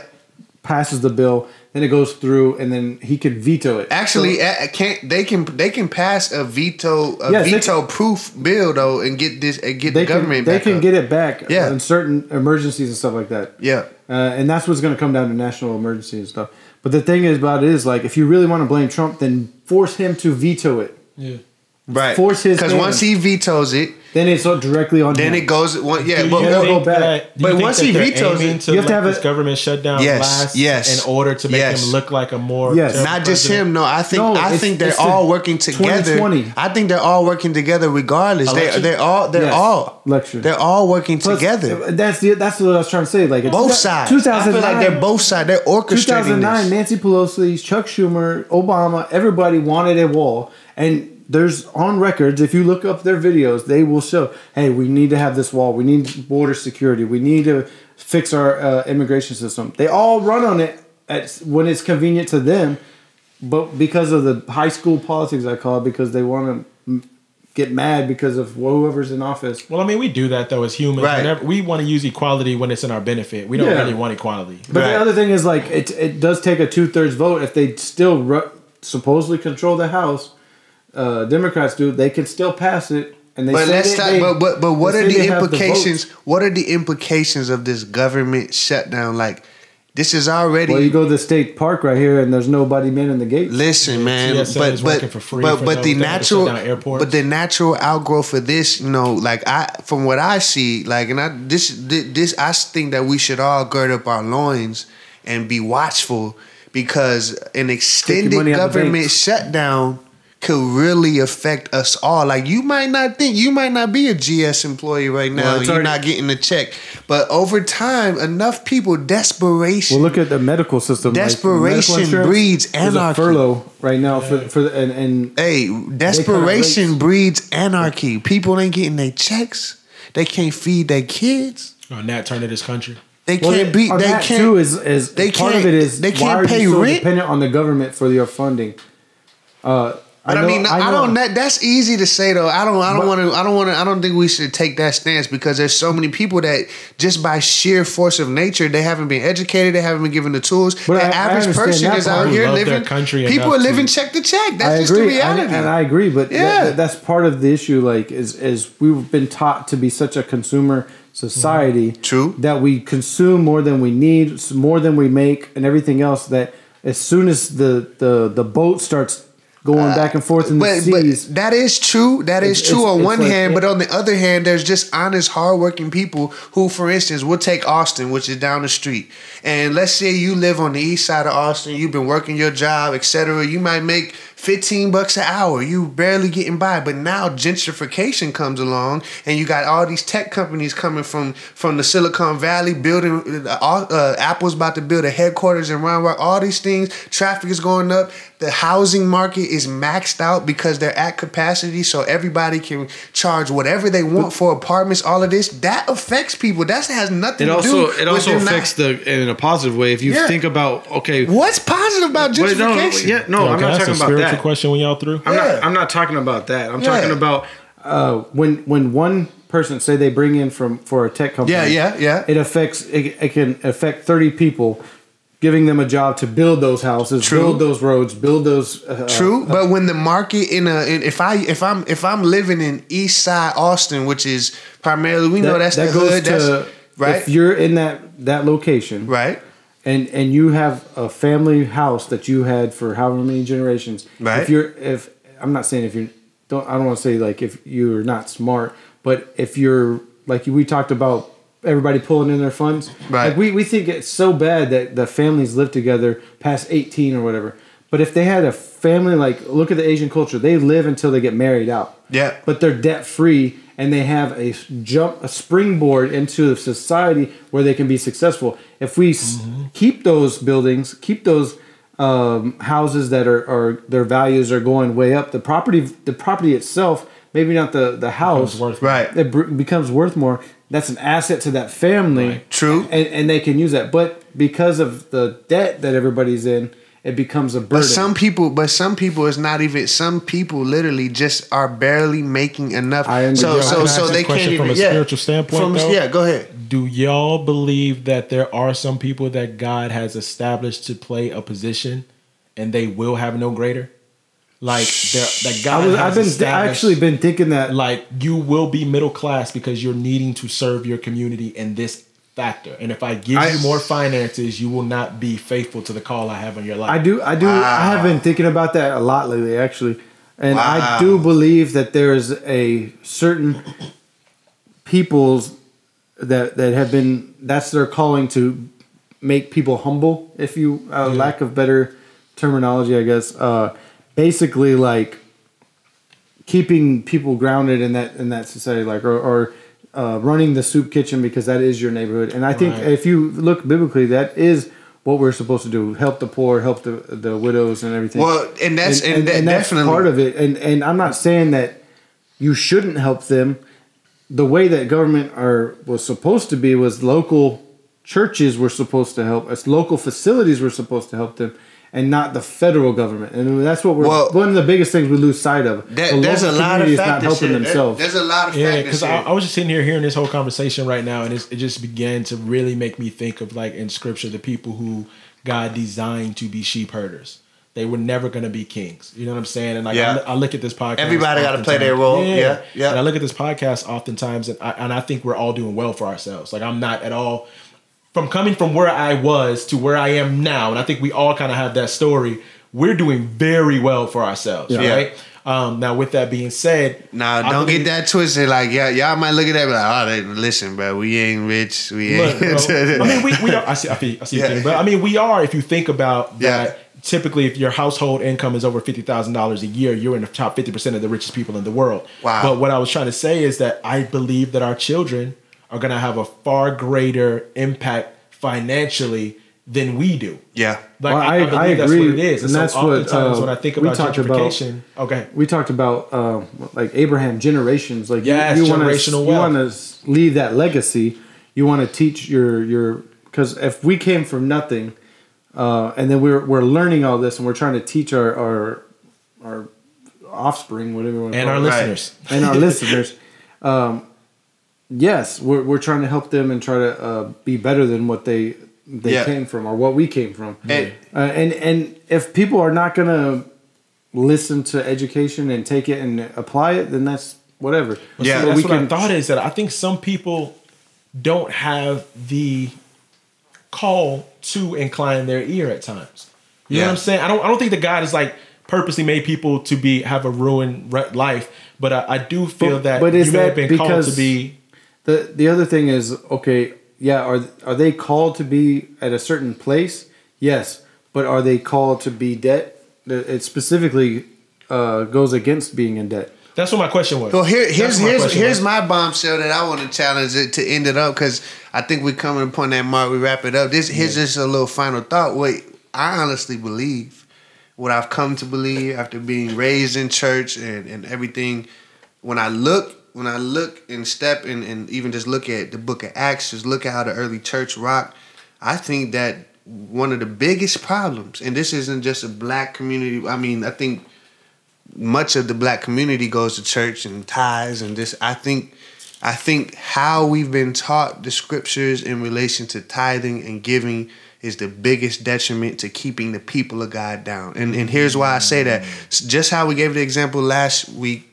passes the bill, then it goes through, and then he can veto it. Actually, So- a- can't they can they can pass a veto a Yes, they veto proof bill though and get this and get they the can government they back can up. get it back Yeah. in certain emergencies and stuff like that. yeah Uh, and that's what's going to come down to national emergency and stuff. But the thing is about it is like, if you really want to blame Trump, then force him to veto it. yeah. right Force his because once he vetoes it Then it's all directly on then him. it goes one yeah Do but, you it'll think go back. that- do But think once that he they're vetoes it- to You have to have this a- government shutdown Yes, last yes, in order to make yes. him look like a more Yes. terrible not just president? him no I think No, I it's- think they're the all working together 2020. I think they're all working together regardless they Election? they're all they're Yes. all Election. they're all working Plus, together That's the that's what I was trying to say. Like both two- sides I feel 2009, like they're both sides they're orchestrating 2009, Nancy Pelosi, Chuck Schumer, Obama, everybody wanted a wall, and there's on records. If you look up their videos, they will show, "Hey, we need to have this wall. We need border security. We need to fix our uh, immigration system." They all run on it at, when it's convenient to them, but because of the high school politics, I call it, because they want to get mad because of whoever's in office. Well, I mean, we do that though as humans. Right. Whenever we want to use equality when it's in our benefit. We don't Yeah. really want equality. But Right. the other thing is like it it does take a two thirds vote if they still ru- supposedly control the House. Uh, Democrats do. They can still pass it, and they But say let's they, talk. they- but but but what are the implications? votes. what are the implications of this government shutdown? Like this is already. well, you go to the state park right here, and there's nobody man in the gate. Listen, man, TSA but is but for free but for but the that had to shut natural down airports. but the natural outgrowth for this, you know, like I from what I see, like and I this this I think that we should all gird up our loins and be watchful because an extended money out the government shutdown could really affect us all. Like you might not think you might not be a GS employee right now, Well, you're already- not getting a check, but over time, enough people desperation. Well, look at the medical system. like, Desperation medical breeds there's a anarchy. furlough right now for for the, and and Hey, desperation rates. breeds anarchy. People ain't getting their checks. They can't feed their kids. Oh, Nat Turner, this country. They Well, can't be. They that can't. too is is they part of can't- it is they can't are pay you so rent? dependent on the government for your funding. Uh, but I, know- mean, I, know- don't. That, that's easy to say though. I don't. I don't want to. I don't want to. I don't think we should take that stance because there's so many people that just by sheer force of nature they haven't been educated. They haven't been given the tools. But the I- I average understand person is out here Love their living. country people are living to- check to check. That's I just the reality. and, and I agree. But Yeah. that, that's part of the issue. Like, is is we've been taught to be such a consumer society. Mm-hmm. True. That we consume more than we need, more than we make, and everything else. That as soon as the the the boat starts going back and forth in the Uh, but, seas, but that is true. That is It's- true it's- on it's one like- hand, but on the other hand, there's just honest, hardworking people who, for instance, will take Austin, which is down the street, and let's say you live on the east side of Austin, you've been working your job, etc. You might make 15 bucks an hour. You barely getting by, but now gentrification comes along, and you got all these tech companies coming from from the Silicon Valley, building. Uh, uh, Apple's about to build a headquarters in Round Rock. All these things, traffic is going up. The housing market is maxed out because they're at capacity, so everybody can charge whatever they want for apartments. All of this that affects people. That has nothing It to also do. it with also them not- affects the in a positive way. If you Yeah. think about okay, What's positive about Wait, no, gentrification? yeah, no, Yo, I'm not talking about spiritual that. question when y'all through. I'm Yeah. not. I'm not talking about that. I'm Yeah. talking about uh, when when one person say they bring in from for a tech company, Yeah, yeah, yeah. it affects it, it can affect thirty people, giving them a job to build those houses, True. build those roads, build those. Uh, True, but when the market in a in, if I if I'm if I'm living in East Side Austin, which is primarily we know that's the hood, that's right, If you're in that that location, right, and and you have a family house that you had for however many generations, Right. If you're if I'm not saying if you're don't I don't want to say like if you're not smart, but if you're like we talked about everybody pulling in their funds, Right. Like we we think it's so bad that the families live together past 18 or whatever. But if they had a family like look at the Asian culture, they live until they get married out. Yeah. But they're debt free and they have a jump a springboard into society where they can be successful. If we s keep those buildings, keep those um, houses that are, are their values are going way up, the property the property itself, maybe not the the house, worth right, it br- becomes worth more. That's an asset to that family. True. And, and they can use that. But because of the debt that everybody's in, it becomes a burden. But some people, but some people, it's not even. Some people literally just are barely making enough. I so understand. so Can I so they question can't from even. a yeah. spiritual standpoint, From- though? yeah, go ahead. Do y'all believe that there are some people that God has established to play a position and they will have no greater? Like there that God I was, has I've been actually been thinking that like you will be middle class because you're needing to serve your community in this factor. And if I give I- you more finances, you will not be faithful to the call I have on your life. I do I do I have been thinking about that a lot lately actually. And Wow. I do believe that there is a certain peoples that that have been that's their calling to make people humble if you uh, lack of better terminology I guess uh basically like keeping people grounded in that in that society like or, or uh, running the soup kitchen because that is your neighborhood. And i think Right. if you look biblically that is what we're supposed to do help the poor help the the widows and everything. Well, and that's and, that that's definitely part of it. And and i'm not saying that you shouldn't help them. The way that government are was supposed to be was local churches were supposed to help us local facilities were supposed to help them and not the federal government and that's what we're Well- one of the biggest things we lose sight of That, The there's a local lot of community is not factors helping here. There- themselves There's a lot of Yeah, factors because I, here. I was just sitting here hearing this whole conversation right now, and it's, it just began to really make me think of like in scripture the people who God designed to be sheep herders. They were never going to be kings. You know what I'm saying? And like Yeah. I, look- I look at this podcast. Everybody gotta play their oftentimes- role. Yeah, yeah. And I look at this podcast oftentimes, and I, and I think we're all doing well for ourselves. Like I'm not at all from coming from where I was to where I am now, and I think we all kind of have that story. We're doing very well for ourselves, Yeah. right? Um, now, with that being said, Nah, I don't get that twisted. Like, yeah, y'all might look at that, like, oh, they, listen, bro, we ain't rich. We Look, ain't. bro, I mean, we, we are. I see. I see. I see Yeah. but I mean, we are. If you think about Yeah. that, typically, if your household income is over fifty thousand dollars a year, you're in the top fifty percent of the richest people in the world. Wow. But what I was trying to say is that I believe that our children are going to have a far greater impact financially than we do. yeah. Like Well, I, I- I believe I that's what it is, and, and so that's what, oftentimes uh, when I think we about talked about- okay, we talked about um, like Abraham generations. Like you- Yes, you, want to generational you want to leave that legacy. You want to teach your your because if we came from nothing, uh, and then we're we're learning all this and we're trying to teach our our our offspring, whatever you want to and call our it, listeners. and our listeners. Yes, we're we're trying to help them and try to uh, be better than what they they Yeah. came from or what we came from. And- Uh, and and if people are not gonna listen to education and take it and apply it, then that's whatever. But Yeah. see, But that's we what I thought is that I think some people don't have the call to incline their ear at times. You know what I'm saying? I don't. I don't think that God has like purposely made people to be have a ruined re- life, but I, I do feel But- that but is you may have been called to because- be. The the other thing is okay. Yeah, are are they called to be at a certain place? Yes, but are they called to be debt? It specifically uh, goes against being in debt. That's what my question was. Well, here, here's my here's question here's was. my bombshell that I want to challenge it to end it up because I think we're coming upon that mark. We wrap it up. This here's just a little final thought. Wait, I honestly believe what I've come to believe after being raised in church and, and everything. When I look, when I look and step and, even just look at the Book of Acts, just look at how the early church rocked. I think that one of the biggest problems, and this isn't just a black community. I mean, I think much of the black community goes to church and tithes and this. I think, I think how we've been taught the scriptures in relation to tithing and giving is the biggest detriment to keeping the people of God down. And and here's why I say that. Just how we gave the example last week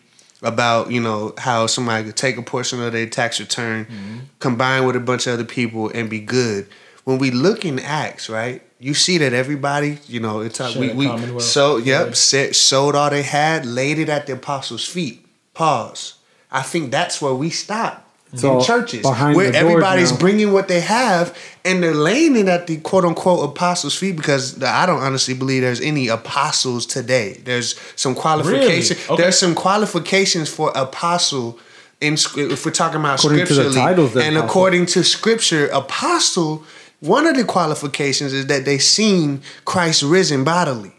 about you know how somebody could take a portion of their tax return, mm-hmm. combine with a bunch of other people, and be good. When we look in Acts, right, you see that everybody, you know, it's Share we, we so yep, Yeah. set, sold all they had, laid it at the apostles' feet. Pause. I think that's where we stop. In churches where everybody's now. bringing what they have and they're laying it at the quote unquote apostles' feet because I don't honestly believe there's any apostles today. There's some qualification. Really? Okay. There's some qualifications for apostle. In if we're talking about According to the scripturally, titles, and apostle. according to scripture, apostle. One of the qualifications is that they seen Christ risen bodily.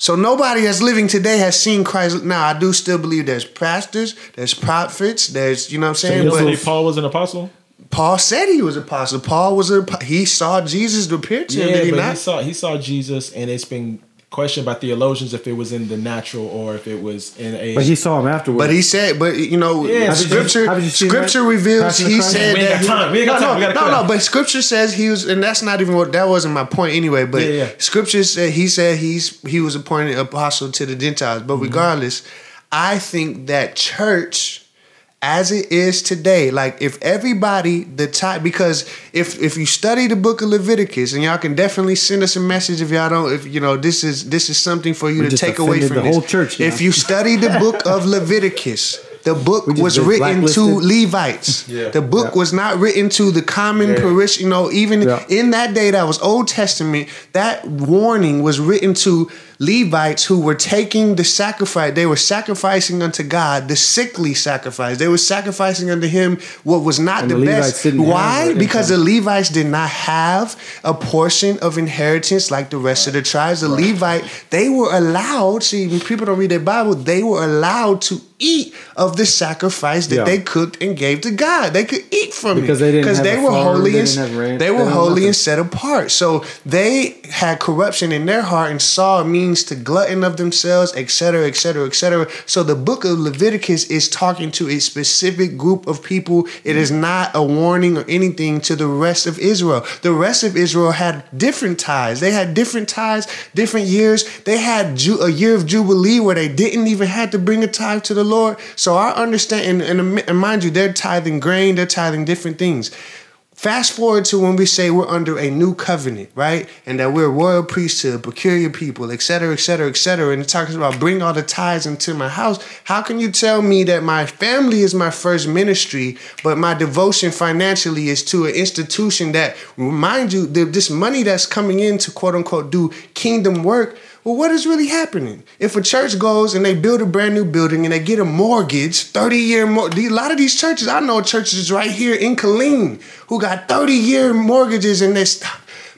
So nobody that's living today has seen Christ. Now I do still believe there's pastors, there's prophets, there's you know what I'm So saying. you but believe Paul was an apostle? Paul said he was apostle. Paul was a he saw Jesus appear to him. Yeah, Did he but he saw he saw Jesus, and it's been questioned by theologians if it was in the natural or if it was in a. But he saw him afterwards. But he said, but you know, Yeah, How you- scripture you scripture that? reveals he Christ? said We ain't that got time. We ain't got no, time. We no, gotta no, cut no. out. But scripture says he was, and that's not even what that wasn't my point anyway. But Yeah, yeah. scripture said he said he's he was appointed apostle to the Gentiles. Mm-hmm. But regardless, I think that church. As it is today, like if everybody the time because if if you study the book of Leviticus and y'all can definitely send us a message if y'all don't if you know this is this is something for you We to take away from the this. whole church now. If you study the book of Leviticus, the book was written to. Levites. Yeah. The book Yeah. was not written to the common parish. You know, even Yeah. in that day, that was Old Testament. That warning was written to Levites who were taking the sacrifice. They were sacrificing unto God the sickly sacrifice. They were sacrificing unto Him what was not And the, the best. Why? Because the. Levites did not have a portion of inheritance like the rest of the tribes. The Levite, they were allowed, see, when people don't read their Bible, they were allowed to eat of the sacrifice that Yeah. they cooked and gave to God. They could eat from Because it. they didn't Because have they a were farm, holy they and didn't have ranch, they they were didn't holy nothing. and set apart. So they had corruption in their heart and saw a means to glutton of themselves, etc., etc., etc. So the book of Leviticus is talking to a specific group of people. It is not a warning or anything to the rest of Israel. The rest of Israel had different ties. They had different ties, different years. They had Ju- a year of Jubilee where they didn't even have to bring a tithe to the Lord. So our understanding, and, and mind you, they're tithing grain, they're tithing different things. Fast forward to when we say we're under a new covenant, right? And that we're royal priesthood, peculiar people, et cetera, et cetera, et cetera. And it talks about bring all the tithes into my house. How can you tell me that my family is my first ministry, but my devotion financially is to an institution that, remind you, the, this money that's coming in to quote unquote do kingdom work? Well, what is really happening? If a church goes and they build a brand new building and they get a mortgage, 30 year mortgage, a lot of these churches, I know churches right here in Killeen who got 30 year mortgages and this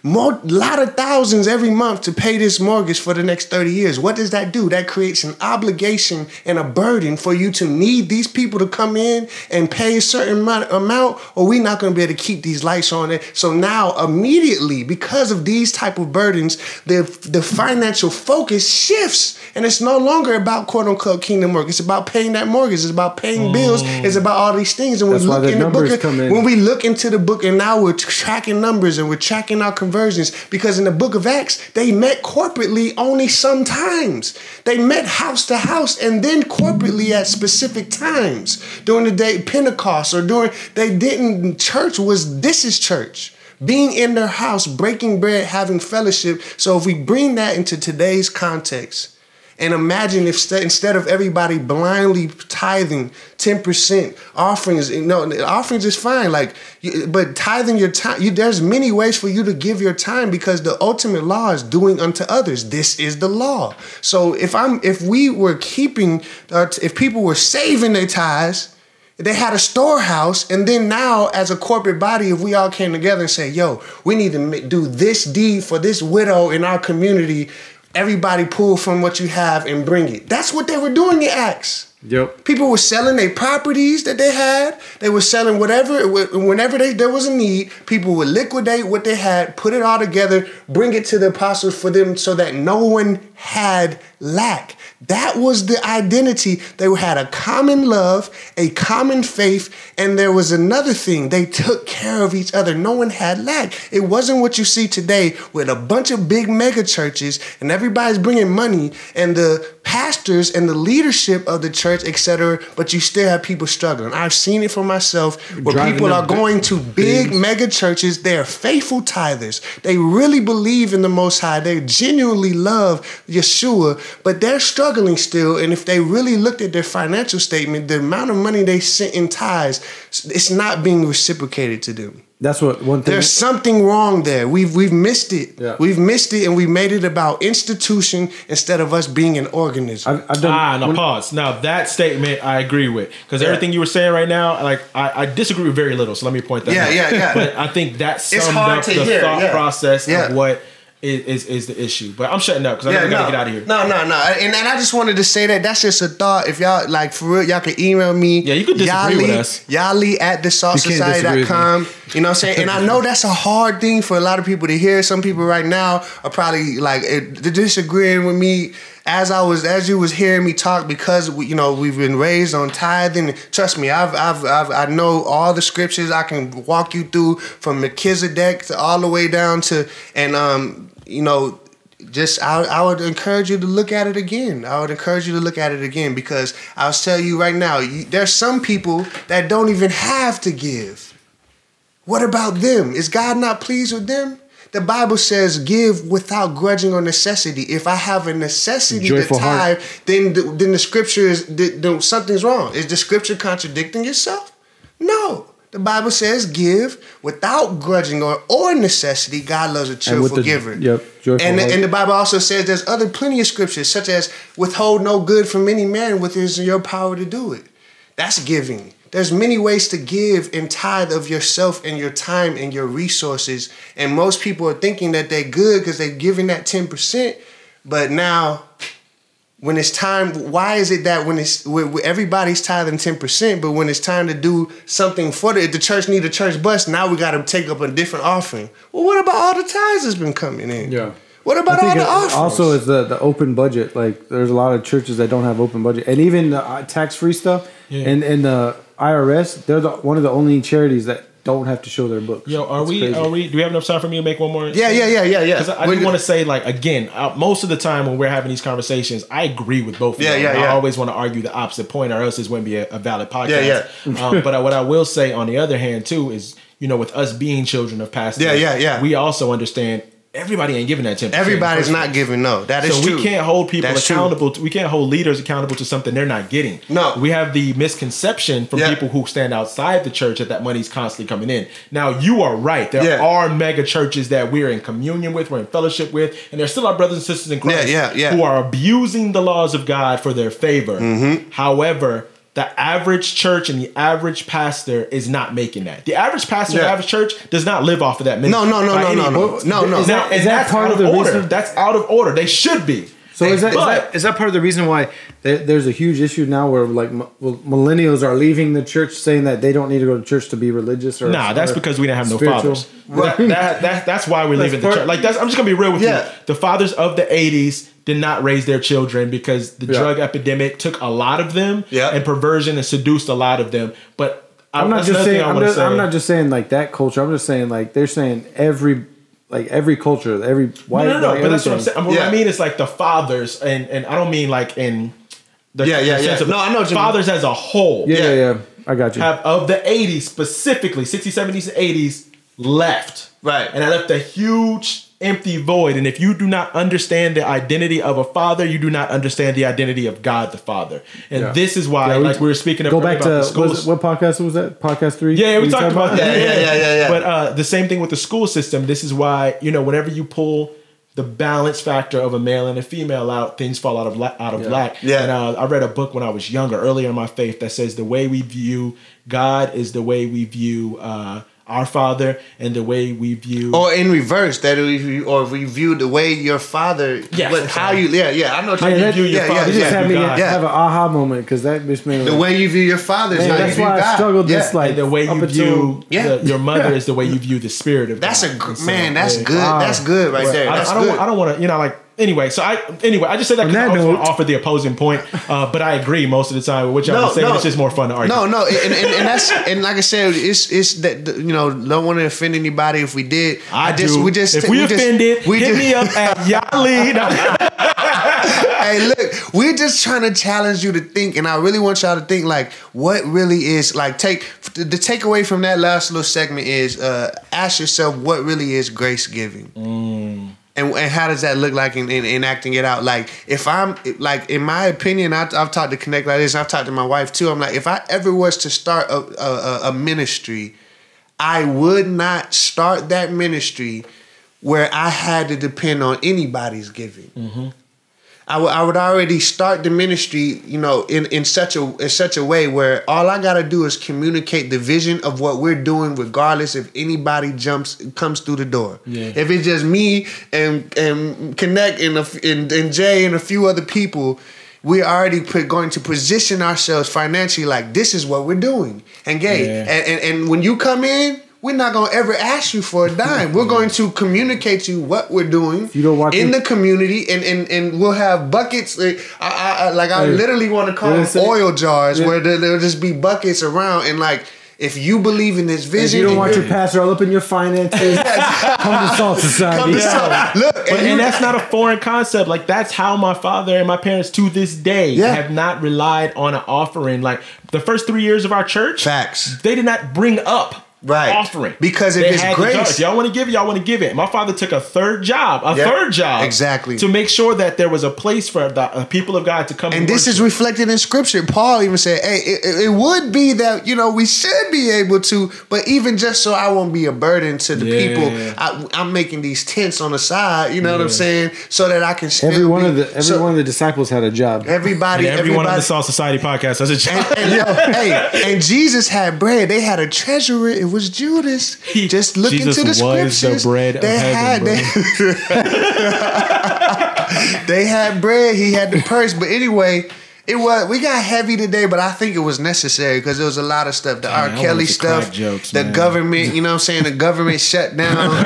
more lot of thousands every month to pay this mortgage for the next 30 years. What does that do? That creates an obligation and a burden for you to need these people to come in and pay a certain amount, amount or we're not going to be able to keep these lights on it. So now immediately because of these type of burdens, the the financial focus shifts and it's no longer about quote unquote kingdom work. It's about paying that mortgage. It's about paying bills. Mm. It's about all these things. And That's we why look the in the book numbers of- come in. when we look into the book and now we're tracking numbers and we're tracking our conversions because in the book of Acts, they met corporately only sometimes. They met house to house and then corporately at specific times during the day Pentecost or during they didn't church was this is church. Being in their house, breaking bread, having fellowship. So if we bring that into today's context, and imagine if st- instead of everybody blindly tithing 10% offerings, you know, offerings is fine. Like, you, but tithing your time, you, there's many ways for you to give your time because the ultimate law is doing unto others. This is the law. So if I'm, if we were keeping, uh, if people were saving their tithes, they had a storehouse, and then now, as a corporate body, if we all came together and say, "Yo, we need to do this deed for this widow in our community," everybody pull from what you have and bring it. That's what they were doing in Acts. Yep. People were selling their properties that they had. They were selling whatever, whenever they, there was a need. People would liquidate what they had, put it all together, bring it to the apostles for them, so that no one had lack. That was the identity. They had a common love, a common faith, and there was another thing. They took care of each other. No one had lack. It wasn't what you see today with a bunch of big mega churches and everybody's bringing money and the pastors and the leadership of the church, etc. But you still have people struggling. I've seen it for myself where Driving people are going to big mega churches. They're faithful tithers. They really believe in the Most High. They genuinely love Yeshua, but they're struggling still. And if they really looked at their financial statement, the amount of money they sent in tithes, it's not being reciprocated to them. That's what one thing. There's something wrong there. We've we've missed it. Yeah. We've missed it, and we made it about institution instead of us being an organism. I've, I've done. Ah, no, when- pause. Now that statement I agree with because Yeah. everything you were saying right now, like I, I disagree with very little. So let me point that. Yeah, out. yeah, yeah. But I think that It's summed up to the hear, thought yeah. process Yeah. of what is, is the issue. But I'm shutting up because I know we no, gotta get out of here. No, no, no. And, and I just wanted to say that that's just a thought. If y'all like for real, y'all can email me. Yeah, you can disagree with us. Yali at disagree thesaltsociety.com. You know what I'm saying? And I know that's a hard thing for a lot of people to hear. Some people right now are probably like eh, disagreeing with me as I was as you was hearing me talk because we, you know we've been raised on tithing. Trust me, I've, I've I've I know all the scriptures. I can walk you through from Melchizedek to all the way down to and um you know just I, I would encourage you to look at it again. I would encourage you to look at it again because I'll tell you right now, you, there's some people that don't even have to give. What about them? Is God not pleased with them? The Bible says, "Give without grudging or necessity." If I have a necessity Joyful to heart. tithe, then the, then the scripture is then then something's wrong. Is the scripture contradicting itself? No. The Bible says, "Give without grudging or or necessity." God loves a cheerful the- giver. yep, and the, and the Bible also says there's other plenty of scriptures such as withhold no good from any man with is in your power to do it. That's giving. There's many ways to give and tithe of yourself and your time and your resources. And most people are thinking that they're good because they're giving that 10%. But now, when it's time, why is it that when it's when when everybody's tithing 10%, but when it's time to do something for the, if the church need a church bus, now we got to take up a different offering. Well, what about all the tithes that's been coming in? Yeah. What about all the offerings? also is the the open budget. Like there's a lot of churches that don't have open budget, and even the uh, tax free stuff. Yeah. And and the IRS, they're the one of the only charities that don't have to show their books. Yo, are It's we? crazy. Are we? Do we have enough time for me to make one more? Yeah, yeah, yeah, yeah, yeah. Because I, I We- do want to say, like, again, uh, most of the time when we're having these conversations, I agree with both of Yeah, you. yeah, I always want to argue the opposite point, or else this wouldn't be a, a valid podcast. Yeah, yeah. um, but what I will say, on the other hand, too, is you know, with us being children of past, Yeah, yeah, yeah. we also understand everybody ain't giving that ten. Everybody's not giving no. That is so true. we can't hold people That's accountable. To, we can't hold leaders accountable to something they're not getting. No. we have the misconception from Yeah. people who stand outside the church that that money's constantly coming in. Now you are right. There Yeah. are mega churches that we're in communion with, we're in fellowship with, and they're still our brothers and sisters in Christ Yeah, yeah, yeah. who are abusing the laws of God for their favor. Mm-hmm. However. The average church and the average pastor is not making that. The average pastor, Yeah. the average church does not live off of that. ministry. No, no, no, no, no, no, no, no. Now, Is that- that part of of the order. reason- That's out of order. They should be. So is that, is But- that is that part of the reason why there's a huge issue now where like well, millennials are leaving the church saying that they don't need to go to church to be religious or Nah, that's or because we didn't have no spiritual? fathers. That, that, that- that's why we're leaving the church. Like that's, I'm just gonna be real with Yeah. you. The fathers of the '80s did not raise their children because the Yeah. drug epidemic took a lot of them, Yeah. and perversion and seduced a lot of them. But I- I'm not just saying. I I'm, just, say. I'm not just saying like that culture. I'm just saying like they're saying every like every culture, every white. No, no, no. like, but that's what I'm everything. saying. What Yeah. I mean is like the fathers, and and I don't mean like in the, Yeah, yeah, the yeah. sense of No, I know what mean. fathers as a whole. Yeah, yeah, Yeah. yeah. I got you. have of the 80s specifically 60s 70s and 80s left Right. and i left a huge empty void and if you do not understand the identity of a father you do not understand the identity of god the father and Yeah. this is why Yeah, like we were speaking Go about back the to schools was it- what podcast was that? Podcast three. yeah, we You talked talking about that. Yeah, yeah, yeah, yeah, yeah. But uh, the same thing with the school system. This is why you know whenever you pull the balance factor of a male and a female out, things fall out of la- out of Yeah. lack. Yeah. And uh, I read a book when I was younger, earlier in my faith, that says the way we view God is the way we view uh, our Father, and the way we view. Or in reverse, that we or we view the way your father, Yes, what, how sorry. you, yeah, yeah, I know what How you you view your yeah, father, yeah, You just Yeah, had me God. Have an aha moment because that bitch made The like, way you view your father is Man, how that's you view why I God. struggled yeah. this, like- and the way you view Yeah. the- your mother is the way you view the spirit of That's God. a so, man. That's yeah. good. That's ah. good right there. I, I don't. good. I don't want to. You know, like anyway, so I anyway I just said that because I that always to note- offer the opposing point, uh, but I agree most of the time with what y'all No, saying. no. It's just more fun to argue. No, no, and, and, and that's and like I said, it's it's that you know don't want to offend anybody if we did. I, just do. we just if we, just- offended, we hit just- me up at Yali. hey, look, we're just trying to challenge you to think, and I really want y'all to think like what really is like. Take the takeaway from that last little segment is uh, ask yourself what really is grace giving. And, and how does that look like in, in, in acting it out? Like if I'm like in my opinion, I, I've talked to Kinect like this. I've talked to my wife too. I'm like, if I ever was to start a, a, a- ministry, I would not start that ministry where I had to depend on anybody's giving. Mm-hmm. I would I would already start the ministry, you know, in, in such a in such a way where all I gotta do is communicate the vision of what we're doing, regardless if anybody jumps comes through the door. Yeah. If it's just me and and Kinect and a and, and Jay and a few other people, we're already put, going to position ourselves financially like this is what we're doing. And gay, Yeah. and, and and when you come in. We're not gonna ever ask you for a dime. We're going to communicate to you what we're doing you don't watch in it- the community, and, and, and we'll have buckets. Like I, I, I- like I Hey, literally want to call them it oil jars, Yeah. where there, there'll just be buckets around, and like if you believe in this If vision, you don't want your pastor all up in your finances, come to Salt Society. Come to Salt- look, But, and, and that's not a foreign concept. Like that's how my father and my parents to this day Yeah. have not relied on an offering. Like the first three years of our church, Facts. they did not bring up Right. offering Because if They it's had the grace- if y'all want to give, it, y'all want to give it. My father took a third job, a Yep. third job, Exactly. to make sure that there was a place for the uh, people of God to come. and this is worship. reflected in scripture. Paul even said, "Hey, it, it- it would be that you know we should be able to, but even just so I won't be a burden to the Yeah. people, I, I'm making these tents on the side. You know what I'm saying, so that I can Every one be- of the every so one of the disciples had a job. everybody, and every one of the Salt Society podcasts. That's a job. And, and, yo, hey, and Jesus had bread. They had a treasurer. It was Judas. Just look Jesus into the was the scriptures. bread they heaven, had they, they had bread. He had the purse. But anyway. It was we got heavy today, but I think it was necessary because there was a lot of stuff. The R. I wanted Kelly stuff, jokes, the man. government, you know what I'm saying? The government shut down.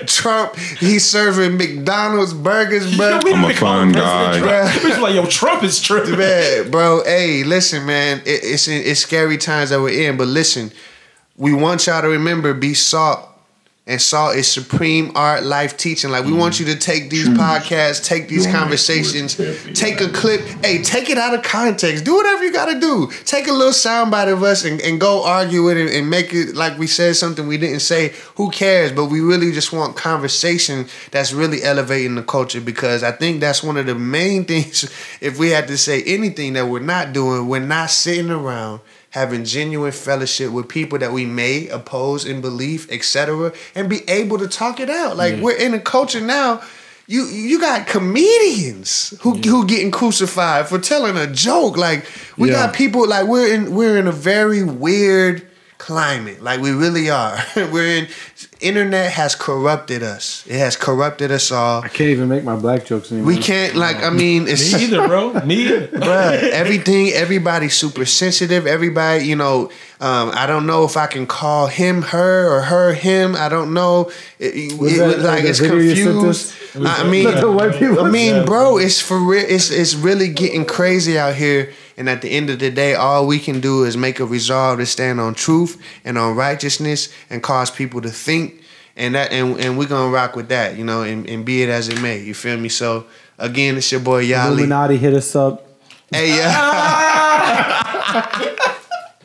Trump, he's serving McDonald's burgers, bro. We I'm a even fun guy. It's like yo, Trump is tripping. man, bro. Hey, listen, man. It, it's it's scary times that we're in, but listen, we want y'all to remember: be salt, and saw is supreme art, life teaching. Like we want you to take these podcasts, take these conversations, take a clip. Hey, take it out of context. Do whatever you got to do. Take a little soundbite of us and, and go argue with it and make it like we said something we didn't say. Who cares? But we really just want conversation that's really elevating the culture because I think that's one of the main things. If we had to say anything that we're not doing, we're not sitting around having genuine fellowship with people that we may oppose in belief, etc., and be able to talk it out. Like we're in a culture now. You you got comedians who who getting crucified for telling a joke. Like we Yeah. got people like we're in we're in a very weird climate. Like we really are. we're in internet has corrupted us. It has corrupted us all. I can't even make my black jokes anymore. We can't like I mean it's Me either, bro. Me either. Bruh, everything, everybody's super sensitive. Everybody, you know, um, I don't know if I can call him her or her him. I don't know. It, it- Was it- that, uh, like it's video confused. I mean, The? I mean, Yeah. bro, it's for real. It's it's really getting crazy out here. And at the end of the day, all we can do is make a resolve to stand on truth and on righteousness and cause people to think. And that and, and we're gonna rock with that, you know, and, and be it as it may. You feel me? So again, it's your boy Yali. Illuminati hit us up. Hey, yeah.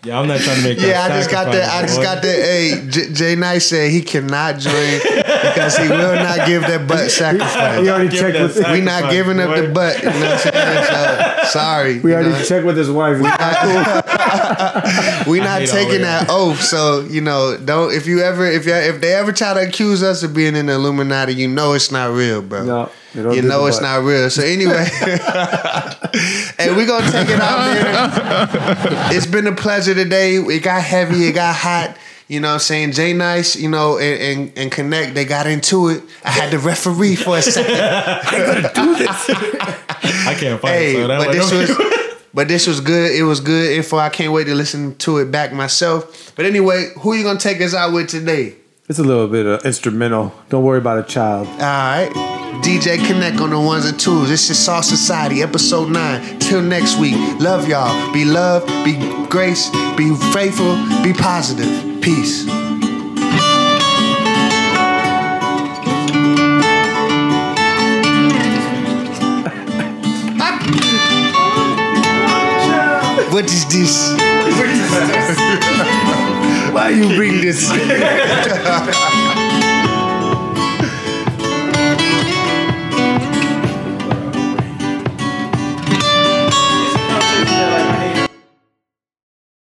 Yeah, I'm not trying to make. Yeah, I just got that. I just boy. got that. Hey, J- Jay Knight said he cannot join because he will not give that butt sacrifice. We sacrifice. already checked that with. We not giving up the butt. You know what I'm saying? So, sorry. we you already know? checked with his wife. We we not taking that oath. So you know, don't if you ever if you if they ever try to accuse us of being in the Illuminati, you know it's not real, bro. No, they don't you do know it's not real. So anyway, and we're gonna take it out there. It's been a pleasure today. It got heavy. It got hot. You know what I'm saying? J-Nice, you know, and, and, and Kinect, they got into it. I had to referee for a second. I gotta do this. I can't fight. Hey, so that but way- this was but this was good. It was good info. I can't wait to listen to it back myself. But anyway, who you gonna take us out with today? It's a little bit of instrumental. Don't worry about a child. All right. DJ Kinect on the ones and twos. This is Salt Society, episode 9. Till next week. Love y'all. Be love, be grace, be faithful, be positive. Peace. What is this? Why you bring this?